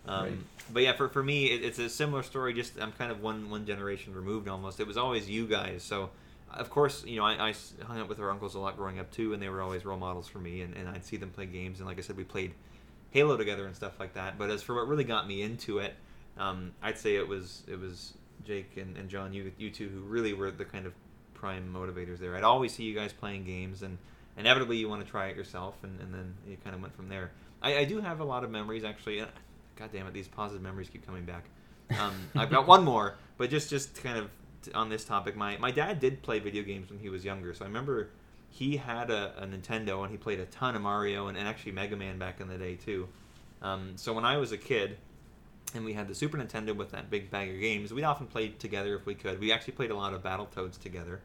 Um, Right. But yeah, for, for me, it, it's a similar story. Just I'm kind of one one generation removed almost. It was always you guys. So of course, you know, I, I hung out with our uncles a lot growing up too, and they were always role models for me. And, and I'd see them play games, and like I said, we played Halo together and stuff like that. But as for what really got me into it, um, I'd say it was it was Jake and, and John, you you two, who really were the kind of prime motivators there. I'd always see you guys playing games, and inevitably you want to try it yourself, and, and then you kind of went from there. I, I do have a lot of memories actually. God damn it, these positive memories keep coming back. Um, I've got one more, but just just kind of on this topic, my my dad did play video games when he was younger, so I remember he had a, a Nintendo and he played a ton of Mario and, and actually Mega Man back in the day too. Um, so when I was a kid, and we had the Super Nintendo with that big bag of games, we'd often played together if we could. We actually played a lot of Battletoads together,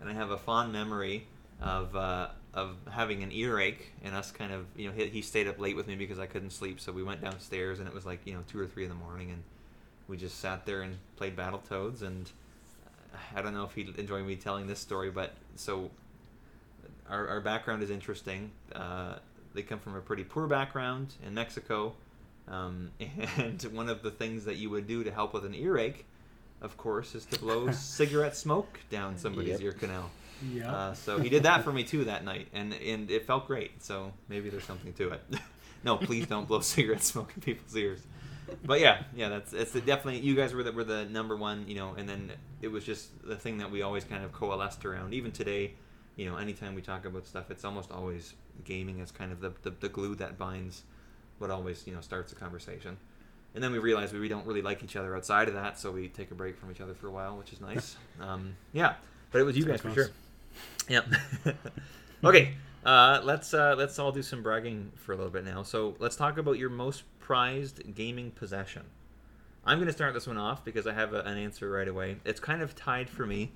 and I have a fond memory of uh, of having an earache and us kind of you know he, he stayed up late with me because I couldn't sleep, so we went downstairs and it was like you know two or three in the morning, and we just sat there and played Battletoads, and uh, I don't know if he'd enjoy me telling this story, but so our, our background is interesting. Uh, they come from a pretty poor background in Mexico. Um, and one of the things that you would do to help with an earache, of course, is to blow cigarette smoke down somebody's Yep. ear canal. Yeah. Uh, so he did that for me too that night, and and it felt great. So maybe there's something to it. no, please don't blow cigarette smoke in people's ears. But yeah, yeah, that's it's definitely you guys were the, were the number one, you know, and then it was just the thing that we always kind of coalesced around. Even today, you know, anytime we talk about stuff, it's almost always gaming as kind of the, the, the glue that binds what always you know starts a conversation. And then we realize we we don't really like each other outside of that, so we take a break from each other for a while, which is nice. Um, yeah, but it was you That's guys for sure. Yep. okay, uh, let's uh, let's all do some bragging for a little bit now. So let's talk about your most prized gaming possession. I'm going to start this one off because I have a, an answer right away. It's kind of tied for me.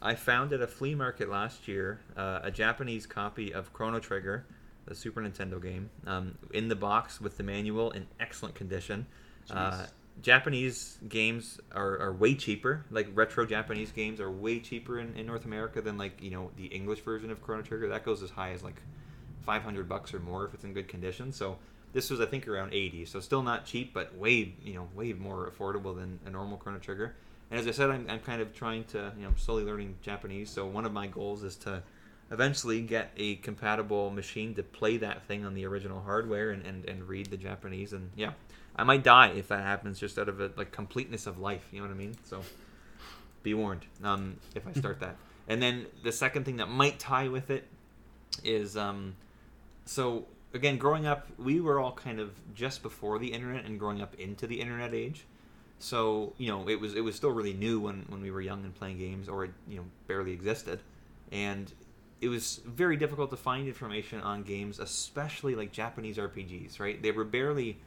I found at a flea market last year uh, a Japanese copy of Chrono Trigger, the Super Nintendo game, um, in the box with the manual in excellent condition. Uh. Japanese games are, are way cheaper. Like retro Japanese games are way cheaper in, in North America than like you know the English version of Chrono Trigger. That goes as high as like five hundred bucks or more if it's in good condition. So this was I think around eighty. So still not cheap, but way you know way more affordable than a normal Chrono Trigger. And as I said, I'm, I'm kind of trying to you know I'm slowly learning Japanese. So one of my goals is to eventually get a compatible machine to play that thing on the original hardware and, and, and read the Japanese. And yeah, I might die if that happens just out of a like completeness of life. You know what I mean? So be warned um, if I start that. And then the second thing that might tie with it is um, so again, growing up, we were all kind of just before the internet and growing up into the internet age. So you know, it was it was still really new when when we were young and playing games, or it you know barely existed, and it was very difficult to find information on games, especially like Japanese RPGs. Right? They were barely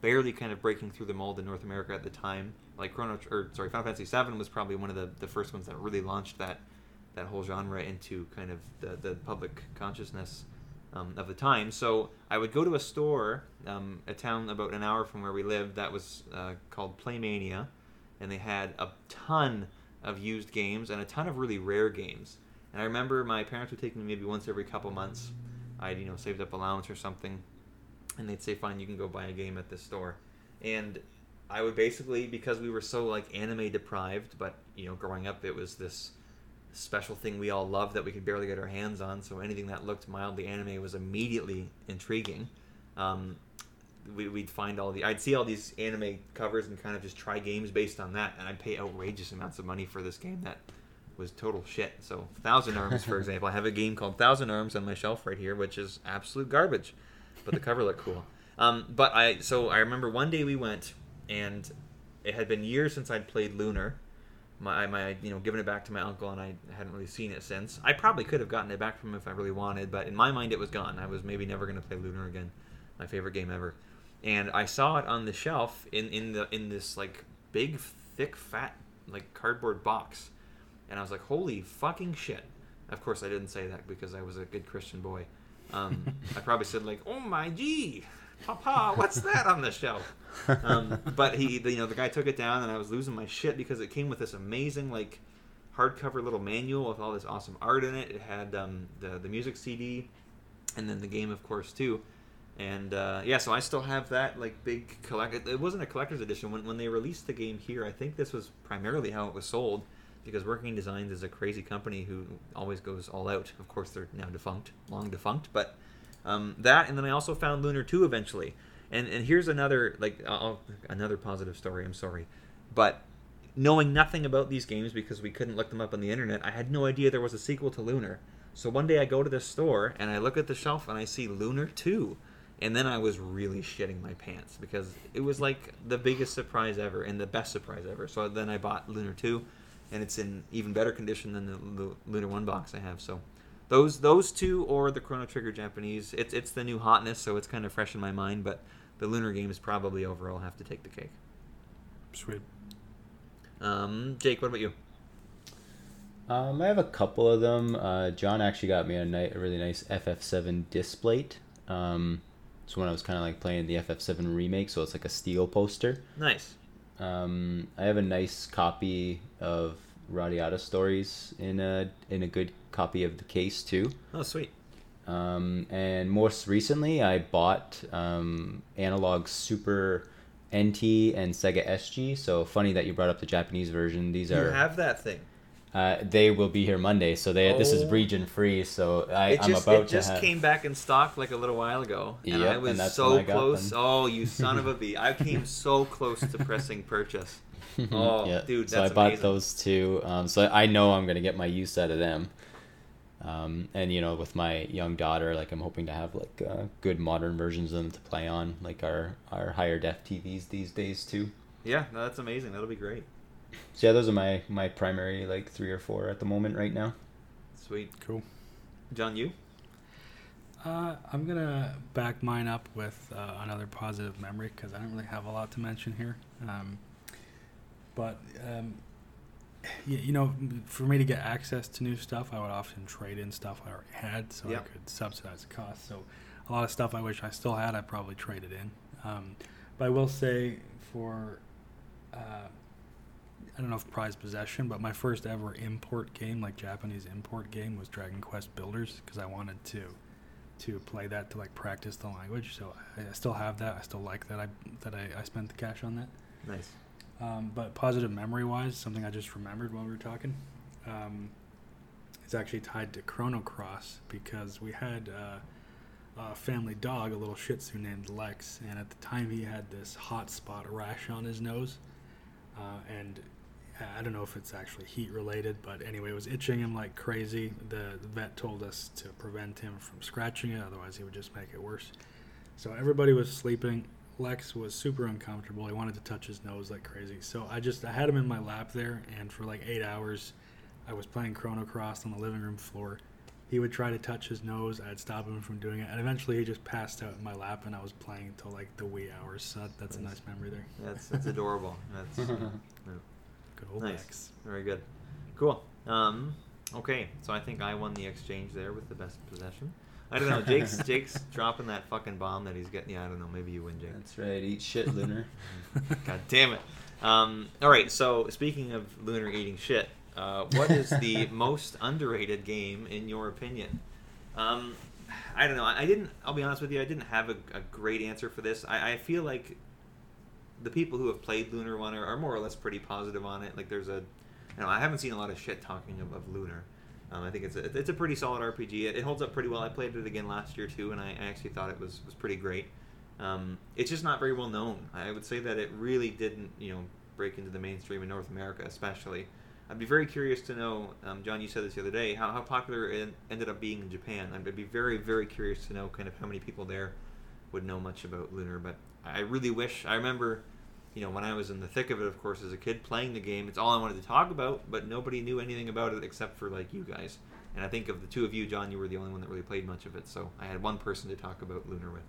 barely kind of breaking through the mold in North America at the time. Like Chrono, or sorry, Final Fantasy VII was probably one of the, the first ones that really launched that that whole genre into kind of the, the public consciousness um, of the time. So I would go to a store, um, a town about an hour from where we lived, that was uh, called Playmania, and they had a ton of used games and a ton of really rare games. And I remember my parents would take me maybe once every couple months. I'd you know saved up allowance or something, and they'd say, "Fine, you can go buy a game at this store." And I would basically, because we were so like anime deprived, but you know, growing up, it was this special thing we all loved that we could barely get our hands on. So anything that looked mildly anime was immediately intriguing. Um, we, we'd find all the, I'd see all these anime covers and kind of just try games based on that, and I'd pay outrageous amounts of money for this game that was total shit. So Thousand Arms, for example, I have a game called Thousand Arms on my shelf right here, which is absolute garbage, but the cover looked cool. Um, but I, so I remember one day we went, and it had been years since I'd played Lunar. My, my, you know, given it back to my uncle, and I hadn't really seen it since. I probably could have gotten it back from him if I really wanted, but in my mind, it was gone. I was maybe never going to play Lunar again. My favorite game ever. And I saw it on the shelf in, in the in this like big, thick, fat like cardboard box, and I was like, "Holy fucking shit!" Of course, I didn't say that because I was a good Christian boy. Um, I probably said like, "Oh my gee, Papa, what's that on the shelf?" Um, but he, you know, the guy took it down, and I was losing my shit because it came with this amazing like hardcover little manual with all this awesome art in it. It had um, the the music CD, and then the game, of course, too. And uh, yeah, so I still have that like big collect. It, it wasn't a collector's edition when when they released the game here. I think this was primarily how it was sold because Working Designs is a crazy company who always goes all out. Of course, they're now defunct, long defunct, but um, that, and then I also found Lunar Two eventually. And and here's another like I'll, another positive story. I'm sorry, but knowing nothing about these games because we couldn't look them up on the internet, I had no idea there was a sequel to Lunar. So one day I go to the store and I look at the shelf and I see Lunar Two. And then I was really shitting my pants because it was like the biggest surprise ever and the best surprise ever. So then I bought Lunar 2 and it's in even better condition than the, the Lunar One box I have. So those those two or the Chrono Trigger Japanese, it's it's the new hotness, so it's kind of fresh in my mind. But the Lunar games probably overall have to take the cake. Sweet. Um, Jake, what about you? Um, I have a couple of them. Uh, John actually got me a, ni- a really nice FF7 Displate. Um, it's when I was kind of like playing the FF7 remake, so it's like a steel poster. Nice. Um, I have a nice copy of Radiata Stories in a in a good copy of the case too. Oh, sweet. Um, and most recently, I bought um, Analogue Super NT and Sega SG. So funny that you brought up the Japanese version. These You are have that thing. Uh, they will be here Monday. So they this is Oh. region free. So I, It I'm about it just to have. came back in stock like a little while ago, and Yep, I and was that's so I close. Oh, you son of a bee! I came so close to pressing purchase. Oh, yeah. dude, so I bought amazing. those two. Um, so I know I'm gonna get my use out of them. Um, and you know, with my young daughter, like I'm hoping to have like uh, good modern versions of them to play on, like our our higher def TVs these days too. Yeah, no, that's amazing. That'll be great. So yeah, those are my my primary like three or four at the moment right now. Sweet, Cool. John. You? Uh, I'm gonna back mine up with uh, another positive memory because I don't really have a lot to mention here. Um, but um, y- you know, for me to get access to new stuff, I would often trade in stuff I already had, so Yeah. I could subsidize the cost. So a lot of stuff I wish I still had, I probably traded in. Um, but I will say for uh, I don't know if prized possession, but my first ever import game, like Japanese import game, was Dragon Quest Builders because I wanted to to play that to like practice the language. So I, I still have that. I still like that. I that I, I spent the cash on that. Nice. Um, but positive memory wise, something I just remembered while we were talking, um, is actually tied to Chrono Cross because we had uh, a family dog, a little Shih Tzu named Lex, and at the time he had this hot spot rash on his nose, uh, and I don't know if it's actually heat related, but anyway, it was itching him like crazy. The, the vet told us to prevent him from scratching it, otherwise he would just make it worse. So everybody was sleeping. Lex was super uncomfortable. He wanted to touch his nose like crazy. So I just I had him in my lap there, and for like eight hours, I was playing Chrono Cross on the living room floor. He would try to touch his nose. I'd stop him from doing it, and eventually he just passed out in my lap, and I was playing until like the wee hours. So that, that's a nice memory there. That's that's adorable. That's Good old Nice. Lex. very good. Cool. Um, okay, so I think I won the exchange there with the best possession. I don't know. Jake's Jake's dropping that fucking bomb that he's getting. Yeah, I don't know. Maybe you win, Jake. That's right. Eat shit, Lunar. God damn it. Um, all right. So speaking of lunar eating shit, uh, what is the most underrated game in your opinion? Um, I don't know. I, I didn't. I'll be honest with you. I didn't have a, a great answer for this. I, I feel like the people who have played Lunar One are, are more or less pretty positive on it. Like there's a, you know, I haven't seen a lot of shit talking of, of Lunar. Um, I think it's a, it's a pretty solid RPG. It, it holds up pretty well. I played it again last year too, and I, I actually thought it was was pretty great. Um, it's just not very well known. I would say that it really didn't, you know, break into the mainstream in North America, especially. I'd be very curious to know, um, John. You said this the other day, how, how popular it ended up being in Japan. I'd be very, very curious to know kind of how many people there would know much about Lunar. But I really wish. I remember, you know, when I was in the thick of it, of course, as a kid playing the game, it's all I wanted to talk about. But nobody knew anything about it except for like you guys. And I think of the two of you, John, you were the only one that really played much of it. So I had one person to talk about Lunar with.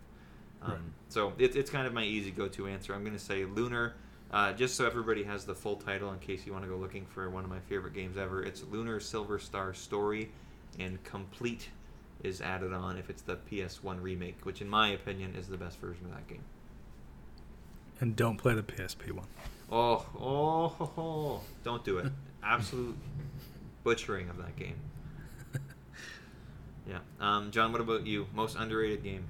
Um, Right. So it, it's kind of my easy go-to answer. I'm going to say Lunar Uh, just so everybody has the full title in case you want to go looking for one of my favorite games ever, it's Lunar Silver Star Story, and Complete is added on if it's the PS1 remake, which in my opinion is the best version of that game. And don't play the PSP one. Oh, oh, ho, ho. don't do it. Absolute butchering of that game. Yeah. Um, John, what about you? Most underrated game?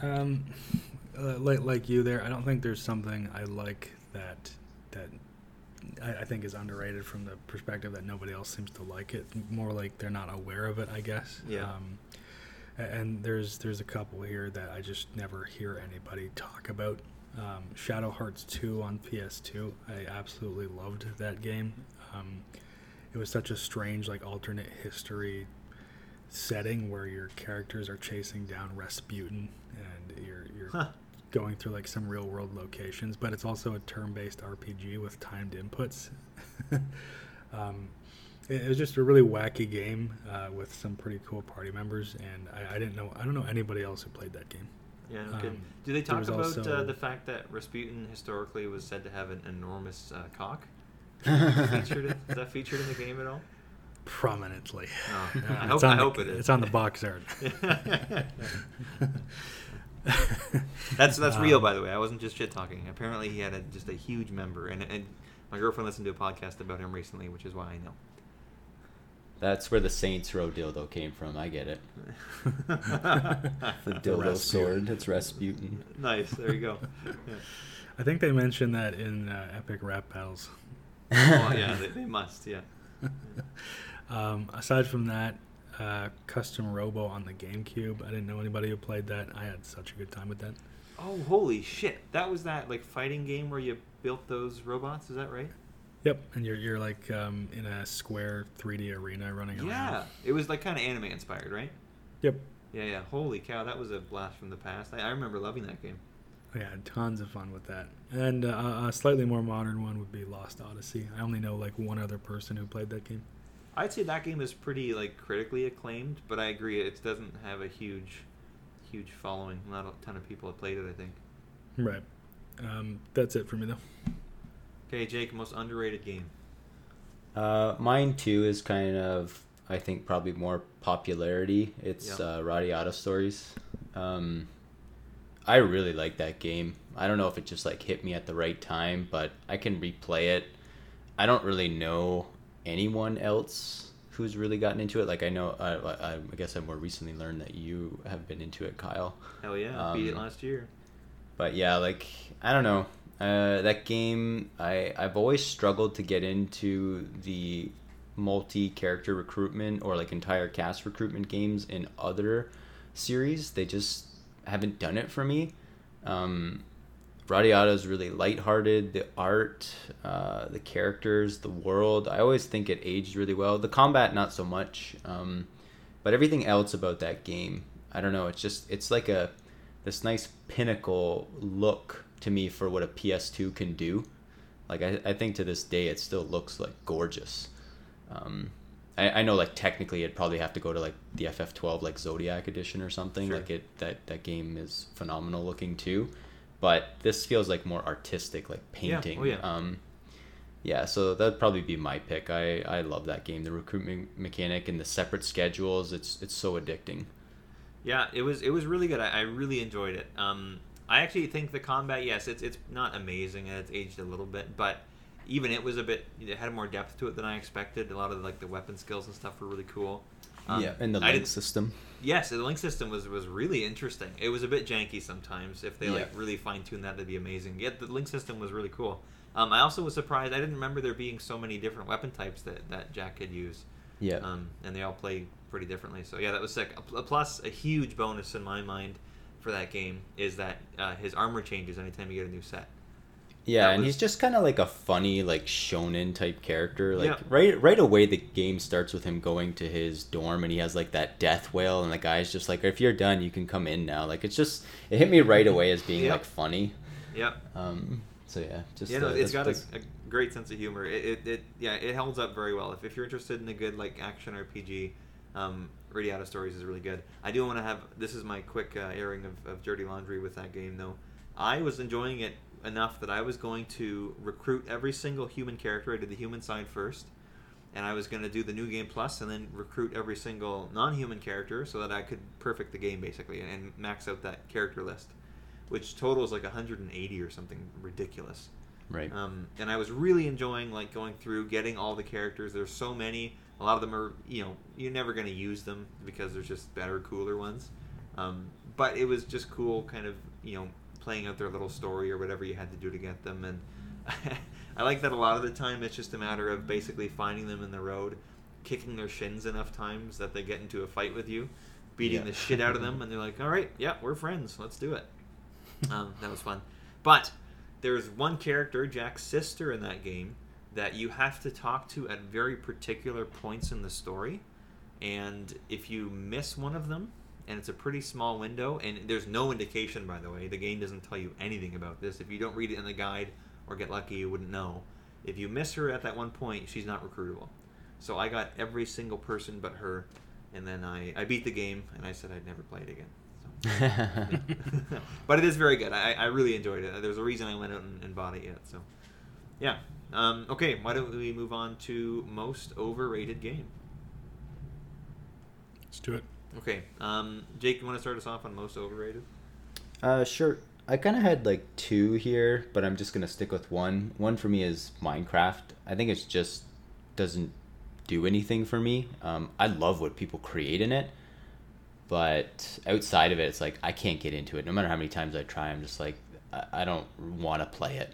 Um, uh, like like you there, I don't think there's something I like that that I, I think is underrated from the perspective that nobody else seems to like it. More like they're not aware of it, I guess. Yeah. Um, and there's there's a couple here that I just never hear anybody talk about. Um, Shadow Hearts 2 on PS2. I absolutely loved that game. Um, it was such a strange, like alternate history setting where your characters are chasing down Rasputin and you're you're Huh. going through like some real world locations, but it's also a turn based RPG with timed inputs. um, it, it was just a really wacky game uh, with some pretty cool party members, and I, I didn't know I don't know anybody else who played that game. Yeah. Um, Do they talk about uh, the fact that Rasputin historically was said to have an enormous uh, cock? featured it? Is that featured in the game at all? Prominently. Oh, Uh, I it's hope, on I the- hope it is. It's on the box art. that's that's real, Um, by the way. I wasn't just shit talking. Apparently, he had a, just a huge member, and, and my girlfriend listened to a podcast about him recently, which is why I know. That's where the Saints Row dildo came from. I get it. The dildo Rasputin. sword. It's Rasputin. nice. There you go. Yeah. I think they mentioned that in uh, Epic Rap Battles. Well, yeah, they, they must. Yeah. Um, aside from that, uh, Custom Robo on the GameCube. I didn't know anybody who played that. I had such a good time with that. Oh, holy shit! That was that like fighting game where you built those robots. Is that right? Yep, and you're you're like um, in a square 3D arena running around. Yeah. It was like kind of anime inspired, right? Yep. Yeah, yeah. Holy cow, that was a blast from the past. I, I remember loving that game. I had tons of fun with that. And uh, a slightly more modern one would be Lost Odyssey. I only know like one other person who played that game. I'd say that game is pretty like critically acclaimed, but I agree it doesn't have a huge, huge following. Not a ton of people have played it. I think. Right. Um, that's it for me though. Okay, Jake, most underrated game. Uh, mine too is kind of, I think, probably more popularity. It's Yeah. uh, Radiata Stories. Um, I really like that game. I don't know if it just like hit me at the right time, but I can replay it. I don't really know anyone else who's really gotten into it. Like I know, uh, I, I guess I more recently learned that you have been into it, Kyle. Hell yeah, beat it Um, last year. But yeah, like I don't know. Uh, that game, I I've always struggled to get into the multi-character recruitment or like entire cast recruitment games in other series. They just haven't done it for me. Um, Radiata is really lighthearted. The art, uh, the characters, the world. I always think it aged really well. The combat, not so much. Um, but everything else about that game, I don't know. It's just it's like a this nice pinnacle look to me for what a PS2 can do. Like I, I think to this day it still looks like gorgeous. Um, I, I know like technically it'd probably have to go to like the FF12 like Zodiac edition or something. Sure. Like it that that game is phenomenal looking too. But this feels like more artistic, like painting. Yeah. Oh, yeah. Um, yeah, so that'd probably be my pick. I, I love that game. The recruitment mechanic and the separate schedules. It's it's so addicting. Yeah, it was it was really good. I, I really enjoyed it. Um, I actually think the combat, yes, it's it's not amazing and it's aged a little bit, but even it was a bit. It had more depth to it than I expected. A lot of like the weapon skills and stuff were really cool. Um, yeah, and the link system. Yes, the link system was was really interesting. It was a bit janky sometimes. If they like really fine tune that, that'd be amazing. Yet the link system was really cool. Um, I also was surprised. I didn't remember there being so many different weapon types that that Jack could use. Yeah. Um, and they all play pretty differently. So yeah, that was sick. A pl- Plus, a huge bonus in my mind for that game is that uh, his armor changes anytime you get a new set. Yeah, That and was- he's just kind of like a funny, like shonen type character. Like Yeah. right, right away, the game starts with him going to his dorm, and he has like that death wail, and the guy's just like, "If you're done, you can come in now." Like it's just, it hit me right away as being Yep. like funny. Yep. Um, so yeah, just yeah, no, uh, it's got a, a great sense of humor. It, it, it yeah, it holds up very well. If, if you're interested in a good like action RPG, um, Radiata Stories is really good. I do want to have this is my quick uh, airing of, of dirty laundry with that game though. I was enjoying it enough that I was going to recruit every single human character. I did the human side first, and I was going to do the new game plus, and then recruit every single non-human character so that I could perfect the game basically and, and max out that character list, which totals like 180 or something ridiculous. Right. Um, and I was really enjoying like going through, getting all the characters. There's so many. A lot of them are, you know, you're never going to use them because there's just better, cooler ones. Um, but it was just cool, kind of, you know, playing out their little story or whatever you had to do to get them. And I like that a lot of the time it's just a matter of basically finding them in the road, kicking their shins enough times that they get into a fight with you, beating Yeah. the shit out of them, and they're like, all right, yeah, we're friends. Let's do it. Um, that was fun. But there's one character, Jack's sister, in that game that you have to talk to at very particular points in the story. And if you miss one of them, and it's a pretty small window, and there's no indication, by the way, the game doesn't tell you anything about this. If you don't read it in the guide or get lucky, you wouldn't know. If you miss her at that one point, she's not recruitable. So I got every single person but her, and then I, I beat the game, and I said I'd never play it again. So. but it is very good. I, I really enjoyed it. There's a reason I went out and, and bought it yet. So, yeah. Um, okay, why don't we move on to most overrated game? Let's do it. Okay, um, Jake, you want to start us off on most overrated? Uh, sure. I kind of had like two here, but I'm just gonna stick with one. One for me is Minecraft. I think it's just doesn't do anything for me. Um, I love what people create in it, but outside of it, it's like I can't get into it. No matter how many times I try, I'm just like I, I don't want to play it.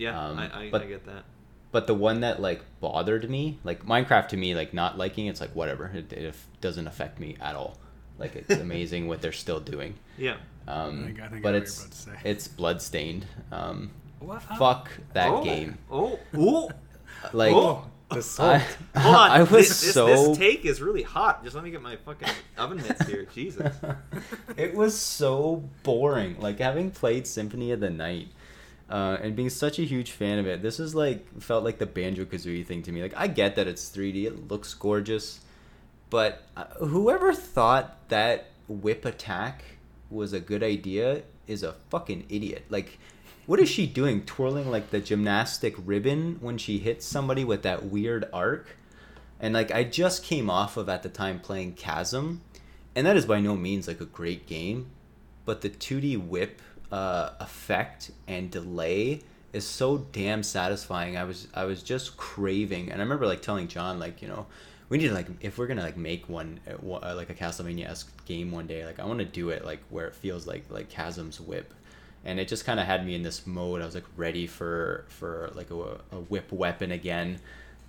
Yeah, Um, I, I, but- I get that. But the one that like bothered me, like Minecraft to me, like not liking it's like whatever. It, it doesn't affect me at all. Like it's amazing what they're still doing. Yeah. Um, I think- I think but it's you're about to say. it's bloodstained. Um, What? fuck that oh, game. Oh, oh, Like Oh. The I, hold on. I was this, this, so This take is really hot. Just let me get my fucking oven mitts here. Jesus. it was so boring. Like having played Symphony of the Night. Uh, and being such a huge fan of it, this is like felt like the Banjo Kazooie thing to me. Like I get that it's 3D, it looks gorgeous, but uh, whoever thought that whip attack was a good idea is a fucking idiot. Like, what is she doing? Twirling like the gymnastic ribbon when she hits somebody with that weird arc? And like, I just came off of at the time playing Chasm, and that is by no means like a great game, but the 2D whip uh, effect and delay is so damn satisfying. I was I was just craving, and I remember like telling John like you know we need to like if we're gonna like make one uh, uh, like a Castlevania esque game one day, like I want to do it like where it feels like like Chasm's whip, and it just kind of had me in this mode. I was like ready for for like a, a whip weapon again,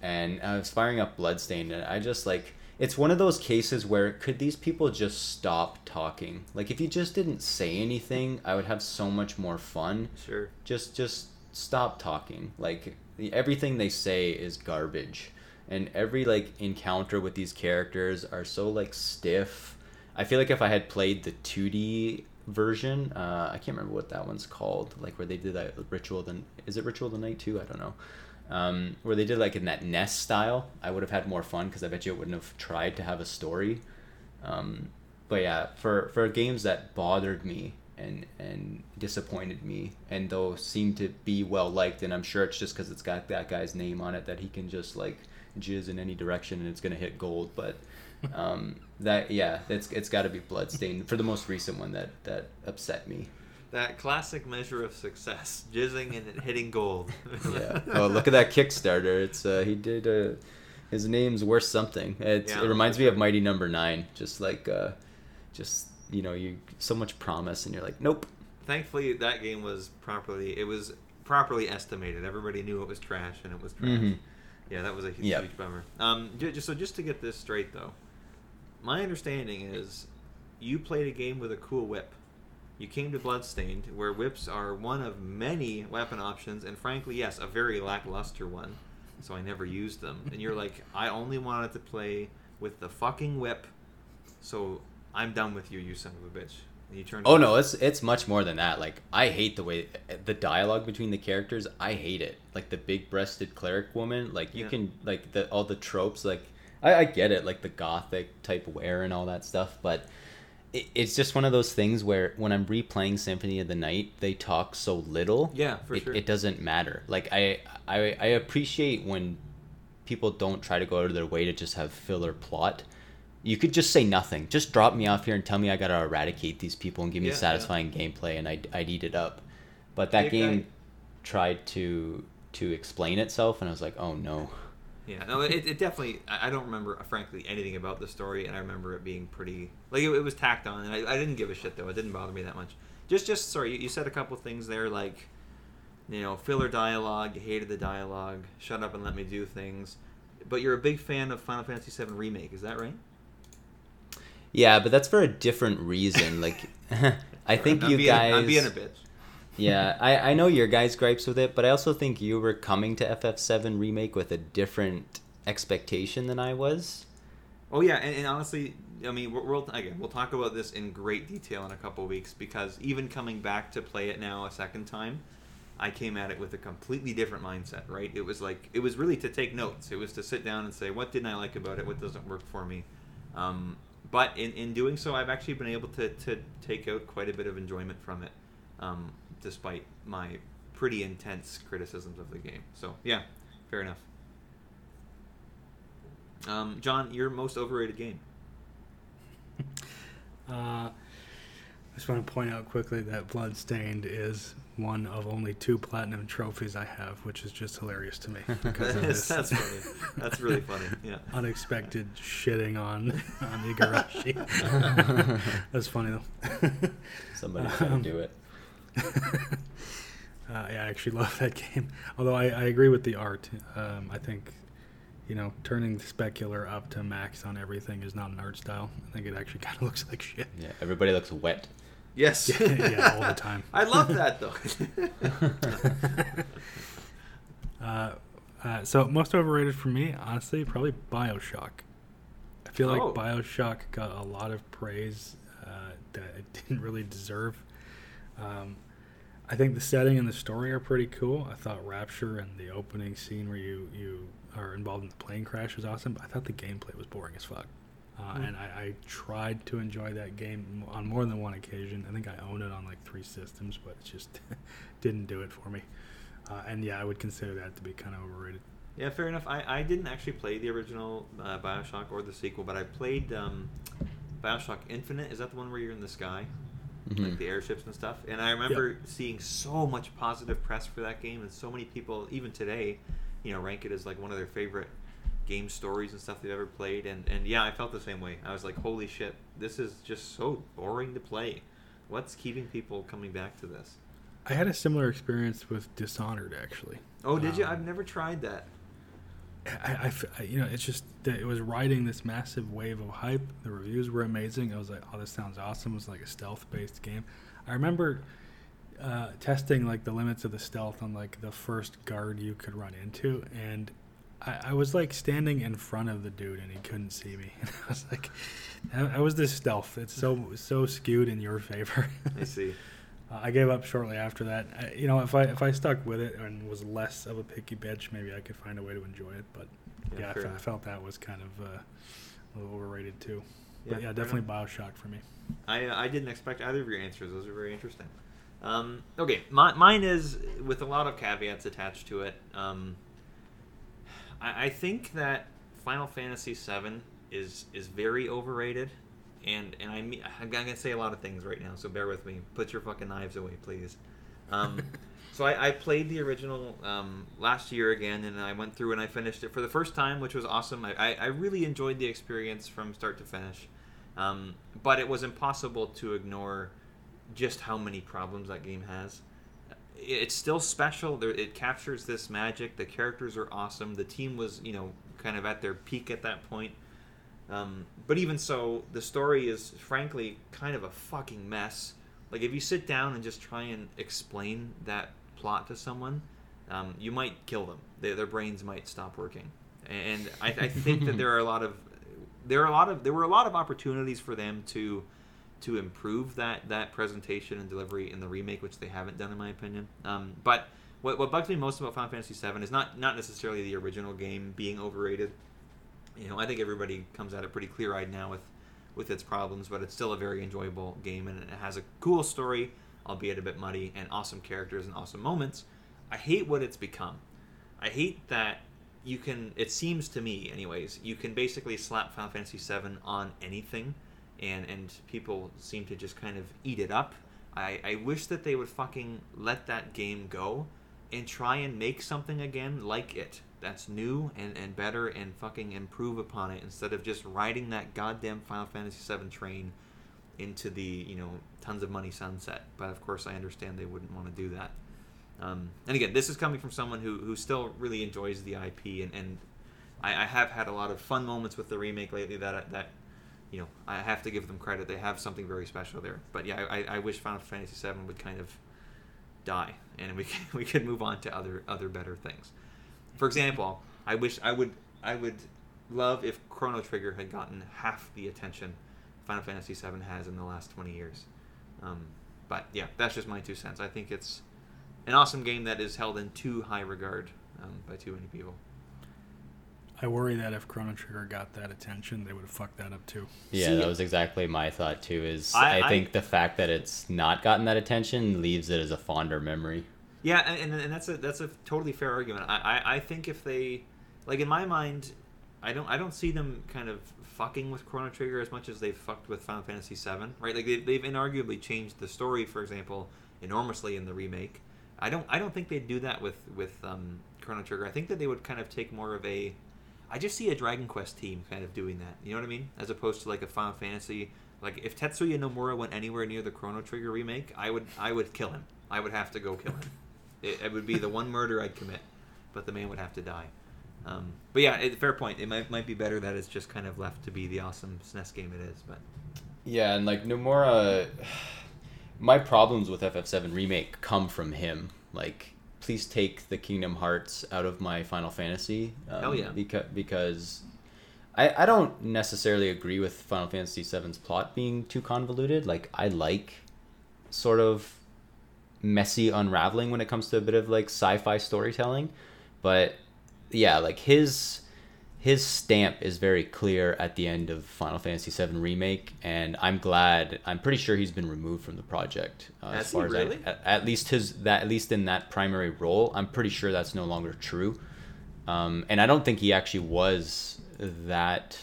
and I was firing up Bloodstained, and I just like it's one of those cases where could these people just stop talking? Like if you just didn't say anything, I would have so much more fun. Sure. Just just stop talking. Like everything they say is garbage. And every like encounter with these characters are so like stiff. I feel like if I had played the 2D version, uh, I can't remember what that one's called, like where they did that ritual then is it ritual of the night too? I don't know um, where they did like in that nest style i would have had more fun because i bet you it wouldn't have tried to have a story. Um, but yeah for for games that bothered me and and disappointed me and though seemed to be well liked and i'm sure it's just because it's got that guy's name on it that he can just like jizz in any direction and it's gonna hit gold but um, that yeah it's it's got to be bloodstained for the most recent one that that upset me That classic measure of success: jizzing and hitting gold. yeah. Oh, look at that Kickstarter. It's uh, he did uh, his name's worth something. It's, Yeah, it reminds me of. Mighty Number Nine. Just like, uh, just you know, you so much promise, and you're like, nope. Thankfully, that game was properly. It was properly estimated. Everybody knew it was trash, and it was trash. Mhm. Yeah, that was a huge, Yep. huge bummer. Um, just so just to get this straight, though, my understanding is you played a game with a cool whip. You came to Bloodstained, where whips are one of many weapon options, and frankly, yes, a very lackluster one. So I never used them. And you're like, I only wanted to play with the fucking whip, so I'm done with you, you son of a bitch. And you turned. Oh no, it's it's much more than that. Like I hate the way the dialogue between the characters. I hate it. Like the big-breasted cleric woman. Like you Yeah. can like the all the tropes. Like I, I get it. Like the gothic type wear and all that stuff, but it's just one of those things where when I'm replaying Symphony of the Night, they talk so little. Yeah, for it, sure. it doesn't matter. Like I, I I appreciate when people don't try to go out of their way to just have filler plot. You could just say nothing. Just drop me off here and tell me I gotta eradicate these people and give me Yeah, yeah. satisfying gameplay, and I'd, I'd eat it up. But that Yeah, game tried to to explain itself, and I was like, oh no. Yeah, no, it, it definitely. I I don't remember, frankly, anything about the story, and I remember it being pretty like it, it was tacked on, and I, I didn't give a shit though. It didn't bother me that much. Just, just sorry, you, you said a couple things there, like you know, filler dialogue. You hated the dialogue. Shut up and let me do things. But you're a big fan of Final Fantasy VII remake, is that right? Yeah, but that's for a different reason. Like, I think I'm you being guys. I'm being a bitch. Yeah, I, I know your guys' gripes with it, but I also think you were coming to FF7 Remake with a different expectation than I was. Oh yeah, and, and honestly, I mean, we'll, we'll again we'll talk about this in great detail in a couple weeks because even coming back to play it now a second time, I came at it with a completely different mindset. Right? It was like it was really to take notes. It was to sit down and say what didn't I like about it, what doesn't work for me. Um, but in, in doing so, I've actually been able to, to take out quite a bit of enjoyment from it, um, despite my pretty intense criticisms of the game. So yeah, fair enough. Um, John, your most overrated game. Uh, I just want to point out quickly that Bloodstained is one of only two platinum trophies I have, which is just hilarious to me because of that's, this that's funny. That's really funny. Yeah. unexpected shitting on on Igarashi. that's funny though. Somebody gotta Um, do it. Uh, yeah, I actually love that game. Although I, I agree with the art. Um, I think, you know, turning the specular up to max on everything is not an art style. I think it actually kind of looks like shit. Yeah, everybody looks wet. Yes. yeah, all the time. I love that though. Uh, uh, so most overrated for me, honestly, probably Bioshock. I feel like Oh. Bioshock got a lot of praise uh, that it didn't really deserve. Um, I think the setting and the story are pretty cool. I thought Rapture and the opening scene where you, you are involved in the plane crash was awesome, but I thought the gameplay was boring as fuck. Uh, Hmm. And I, I tried to enjoy that game on more than one occasion. I think I own it on like three systems, but it just didn't do it for me. Uh, and yeah, I would consider that to be kind of overrated. yeah, fair enough. I, I didn't actually play the original uh, Bioshock or the sequel, but I played um, Bioshock Infinite. Is that the one where you're in the sky? Mhm. like the airships and stuff. And I remember seeing so much positive press for that game, and so many people, even today, you know, rank it as like one of their favorite game stories and stuff they've ever played. And and yeah, I felt the same way. I was like, holy shit, this is just so boring to play. What's keeping people coming back to this? I had a similar experience with Dishonored, actually. Oh, did you? Um, I've never tried that. I, I I- you know, it's just that it was riding this massive wave of hype. The reviews were amazing. I was like, "Oh, this sounds awesome!" It was like a stealth-based game. I remember uh, testing like the limits of the stealth on like the first guard you could run into, and I, I was like standing in front of the dude, and he couldn't see me. And I was like, "How was this stealth? It's so so skewed in your favor." I see. Uh, I gave up shortly after that. I, you know, if I if I stuck with it and was less of a picky bitch, maybe I could find a way to enjoy it. But Yeah, yeah, I, fair fe- I felt that was kind of uh, a little overrated too. Yeah, but yeah, definitely. Bioshock for me. I, uh, I didn't expect either of your answers. Those are very interesting. Um, okay, my, mine is with a lot of caveats attached to it. Um, I, I think that Final Fantasy VII is is very overrated, and and I mean, I'm gonna say a lot of things right now, so bear with me. Put your fucking knives away, please. Um, so I, I played the original um, last year again, and I went through and I finished it for the first time, which was awesome. I, I, I really enjoyed the experience from start to finish. Um, but it was impossible to ignore just how many problems that game has. It's still special. There, it captures this magic. The characters are awesome. The team was, you know, kind of at their peak at that point. Um, but even so, the story is frankly kind of a fucking mess. Like if you sit down and just try and explain that plot to someone, um, you might kill them. Their, their brains might stop working. And I, I think that there are a lot of there are a lot of there were a lot of opportunities for them to to improve that that presentation and delivery in the remake, which they haven't done in my opinion. Um, but what, what bugs me most about Final Fantasy VII is not not necessarily the original game being overrated. You know, I think everybody comes at it pretty clear eyed now with with its problems, but it's still a very enjoyable game and it has a cool story, albeit a bit muddy, and awesome characters and awesome moments. I hate what it's become. I hate that you can. It seems to me, anyways, you can basically slap Final Fantasy VII on anything, and and people seem to just kind of eat it up. I I wish that they would fucking let that game go, and try and make something again like it that's new and, and better and fucking improve upon it instead of just riding that goddamn Final Fantasy VII train into the you know tons of money sunset. But of course, I understand they wouldn't want to do that. Um, and again, this is coming from someone who, who still really enjoys the IP, and, and I, I have had a lot of fun moments with the remake lately. That that you know I have to give them credit; they have something very special there. But yeah, I, I wish Final Fantasy VII would kind of die, and we can, we could move on to other other better things. For example, I wish I would I would love if Chrono Trigger had gotten half the attention Final Fantasy VII has in the last twenty years. Um, but yeah, that's just my two cents. I think it's an awesome game that is held in too high regard um, by too many people. I worry that if Chrono Trigger got that attention, they would have fucked that up too. Yeah, See- that was exactly my thought too. Is I- I, think I- the fact that it's not gotten that attention leaves it as a fonder memory. Yeah, and, and, that's a that's a totally fair argument. I, I, I think if they like in my mind, I don't I don't see them kind of fucking with Chrono Trigger as much as they've fucked with Final Fantasy VII, right? Like they've, they've inarguably changed the story, for example, enormously in the remake. I don't I don't think they'd do that with with um, Chrono Trigger. I think that they would kind of take more of a I just see a Dragon Quest team kind of doing that. You know what I mean? As opposed to like a Final Fantasy. Like if Tetsuya Nomura went anywhere near the Chrono Trigger remake, I would I would kill him. I would have to go kill him. It, it would be the one murder I'd commit, but the man would have to die. Um, but yeah, it, fair point. It might might be better that it's just kind of left to be the awesome SNES game it is. But Yeah, and like Nomura, my problems with FF7 remake come from him. Like, please take the Kingdom Hearts out of my Final Fantasy. Um, Hell yeah. Because because I I don't necessarily agree with Final Fantasy VII's plot being too convoluted. Like, I like sort of messy unraveling when it comes to a bit of like sci-fi storytelling, but yeah, like his his stamp is very clear at the end of Final Fantasy VII remake, and I'm glad. I'm pretty sure he's been removed from the project. Uh, Has he really? I, at, at least his that at least in that primary role, I'm pretty sure that's no longer true. Um, and I don't think he actually was that.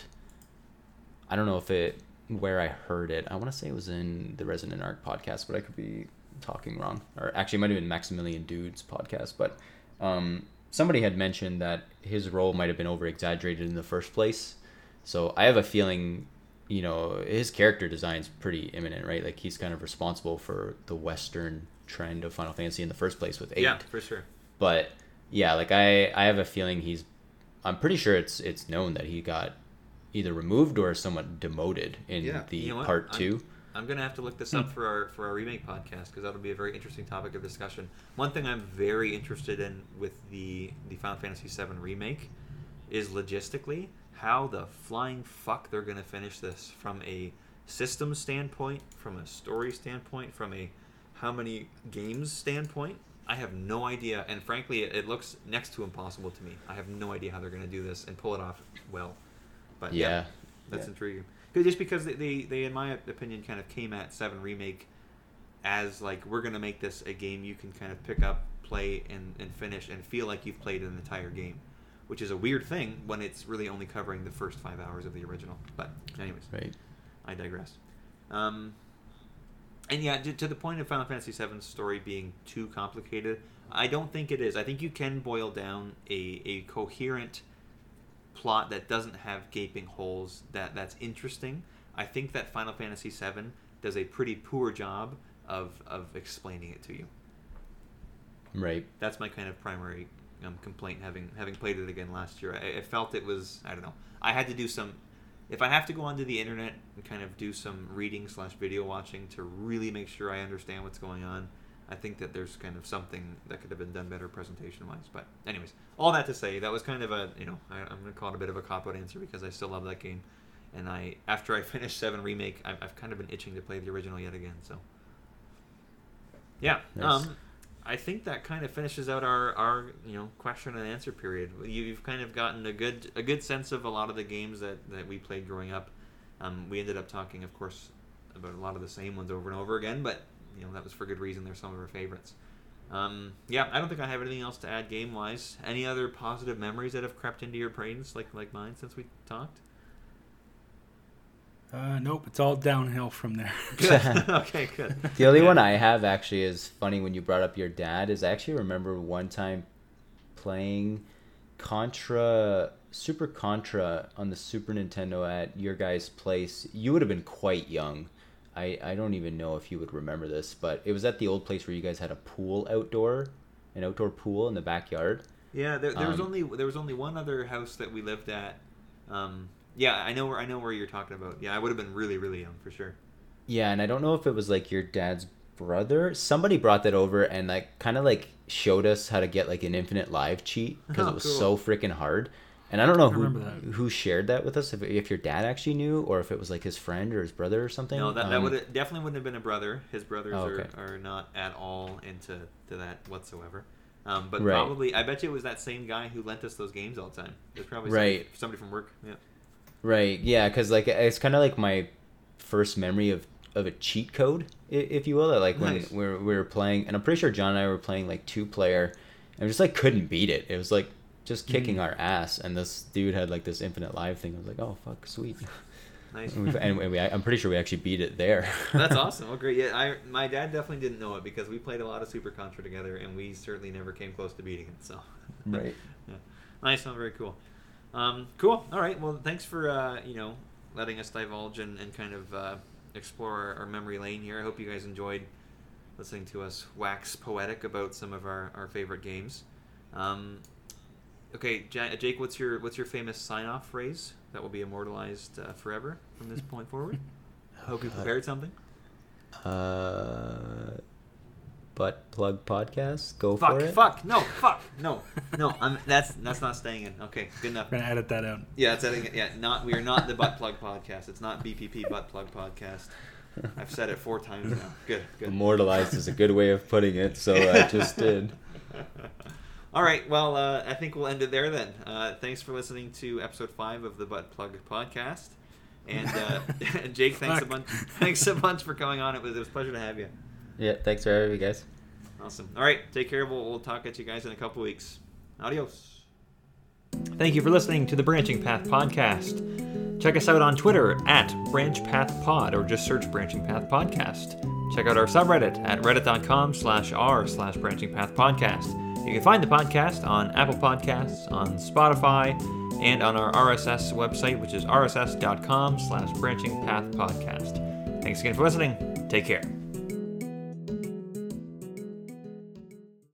I don't know if it where I heard it. I want to say it was in the Resident Arc podcast, but I could be talking wrong. Or actually, it might have been Maximilian Dood's podcast, but um, somebody had mentioned that his role might have been over exaggerated in the first place. So I have a feeling, you know, his character design's pretty imminent, right? Like he's kind of responsible for the Western trend of Final Fantasy in the first place with eight. yeah, for sure. But yeah, like I, I have a feeling he's. I'm pretty sure it's it's known that he got either removed or somewhat demoted in Yeah, the you know part two. I'm gonna have to look this up hmm. for our for our remake podcast because that'll be a very interesting topic of discussion. One thing I'm very interested in with the the Final Fantasy VII remake is logistically how the flying fuck they're gonna finish this from a system standpoint, from a story standpoint, from a how many games standpoint. I have no idea, and frankly, it, it looks next to impossible to me. I have no idea how they're gonna do this and pull it off well. But yeah, Yeah. that's Yeah. intriguing. Just because they, they, they, in my opinion, kind of came at Seven Remake as like we're gonna make this a game you can kind of pick up, play, and, and finish, and feel like you've played an entire game, which is a weird thing when it's really only covering the first five hours of the original. But anyways, Right. I digress. Um, and yeah, to, to the point of Final Fantasy VII's story being too complicated, I don't think it is. I think you can boil down a, a coherent plot that doesn't have gaping holes that that's interesting. I think that Final Fantasy VII does a pretty poor job of of explaining it to you. Right. That's my kind of primary um, complaint having having played it again last year. I, I felt it was I don't know. I had to do some. If I have to go onto the internet and kind of do some reading slash video watching to really make sure I understand what's going on, I think that there's kind of something that could have been done better presentation wise. But anyways, all that to say, that was kind of a you know I, I'm gonna call it a bit of a cop out answer because I still love that game, and I after I finished Seven Remake, I've, I've kind of been itching to play the original yet again. So yeah, Nice. um, I think that kind of finishes out our, our you know question and answer period. You- You've kind of gotten a good a good sense of a lot of the games that, that we played growing up. Um, we ended up talking, of course, about a lot of the same ones over and over again, but you know that was for good reason. They're some of our favorites. Um, yeah, I don't think I have anything else to add game wise. Any other positive memories that have crept into your brains, like like mine, since we talked? Uh, nope, it's all downhill from there. Good. okay, good. The only Yeah. one I have actually is funny when you brought up your dad. Is I actually remember one time playing Contra, Super Contra on the Super Nintendo at your guys' place. You would have been quite young. I, I don't even know if you would remember this, but it was at the old place where you guys had a pool outdoor, an outdoor pool in the backyard. Yeah, there, there was Um, only there was only one other house that we lived at. Um, yeah, I know where I know where you're talking about. Yeah, I would have been really really young for sure. Yeah, and I don't know if it was like your dad's brother. Somebody brought that over and like kind of like showed us how to get like an infinite live cheat because Oh, it was cool. so freaking hard. And I don't know I who who shared that with us. If, if your dad actually knew, or if it was like his friend or his brother or something. No, that, that Um, would definitely wouldn't have been a brother. His brothers Oh, okay. are, are not at all into to that whatsoever. Um, but Right. probably, I bet you it was that same guy who lent us those games all the time. It was probably Right. somebody, somebody from work. Yeah. Right. Yeah, because like it's kind of like my first memory of of a cheat code, if you will. Like when Nice. we were, we were playing, and I'm pretty sure John and I were playing like two player, and we just like couldn't beat it. It was like just kicking Mm. our ass, and this dude had like this infinite live thing. I was like, oh fuck, sweet. Nice. and, and we, I'm pretty sure we actually beat it there. That's awesome. Well, great. Yeah, I my dad definitely didn't know it because we played a lot of Super Contra together, and we certainly never came close to beating it. So. Right. yeah. Nice. Not very cool. Um, cool. All right. Well, thanks for uh, you know letting us divulge and, and kind of uh, explore our, our memory lane here. I hope you guys enjoyed listening to us wax poetic about some of our, our favorite games. Um, okay, Ja- Jake, what's your what's your famous sign off phrase that will be immortalized uh, forever from this point forward? I hope you prepared something. Uh, butt plug podcast. Go Fuck! for it. Fuck! No! Fuck! No! No! I'm that's that's not staying in. Okay, good enough. We're gonna edit that out. Yeah, it's editing. Yeah, not we are not the butt plug podcast. It's not BPP butt plug podcast. I've said it four times now. Good, good. Immortalized is a good way of putting it, so I just did. All right. Well, uh, I think we'll end it there then. Uh, thanks for listening to episode five of the Butt Plug podcast. And uh, Jake, thanks a Fuck. bunch. Thanks a bunch for coming on. It was it was a pleasure to have you. Yeah, thanks for having me, guys. Awesome. All right. Take care. We'll, we'll talk at you guys in a couple weeks. Adios. Thank you for listening to the Branching Path podcast. Check us out on Twitter at Branch Path Pod or just search Branching Path Podcast. Check out our subreddit at reddit.com slash r slash branching path podcast. You can find the podcast on Apple Podcasts, on Spotify, and on our RSS website, which is rss.com slash branching path podcast. Thanks again for listening. Take care.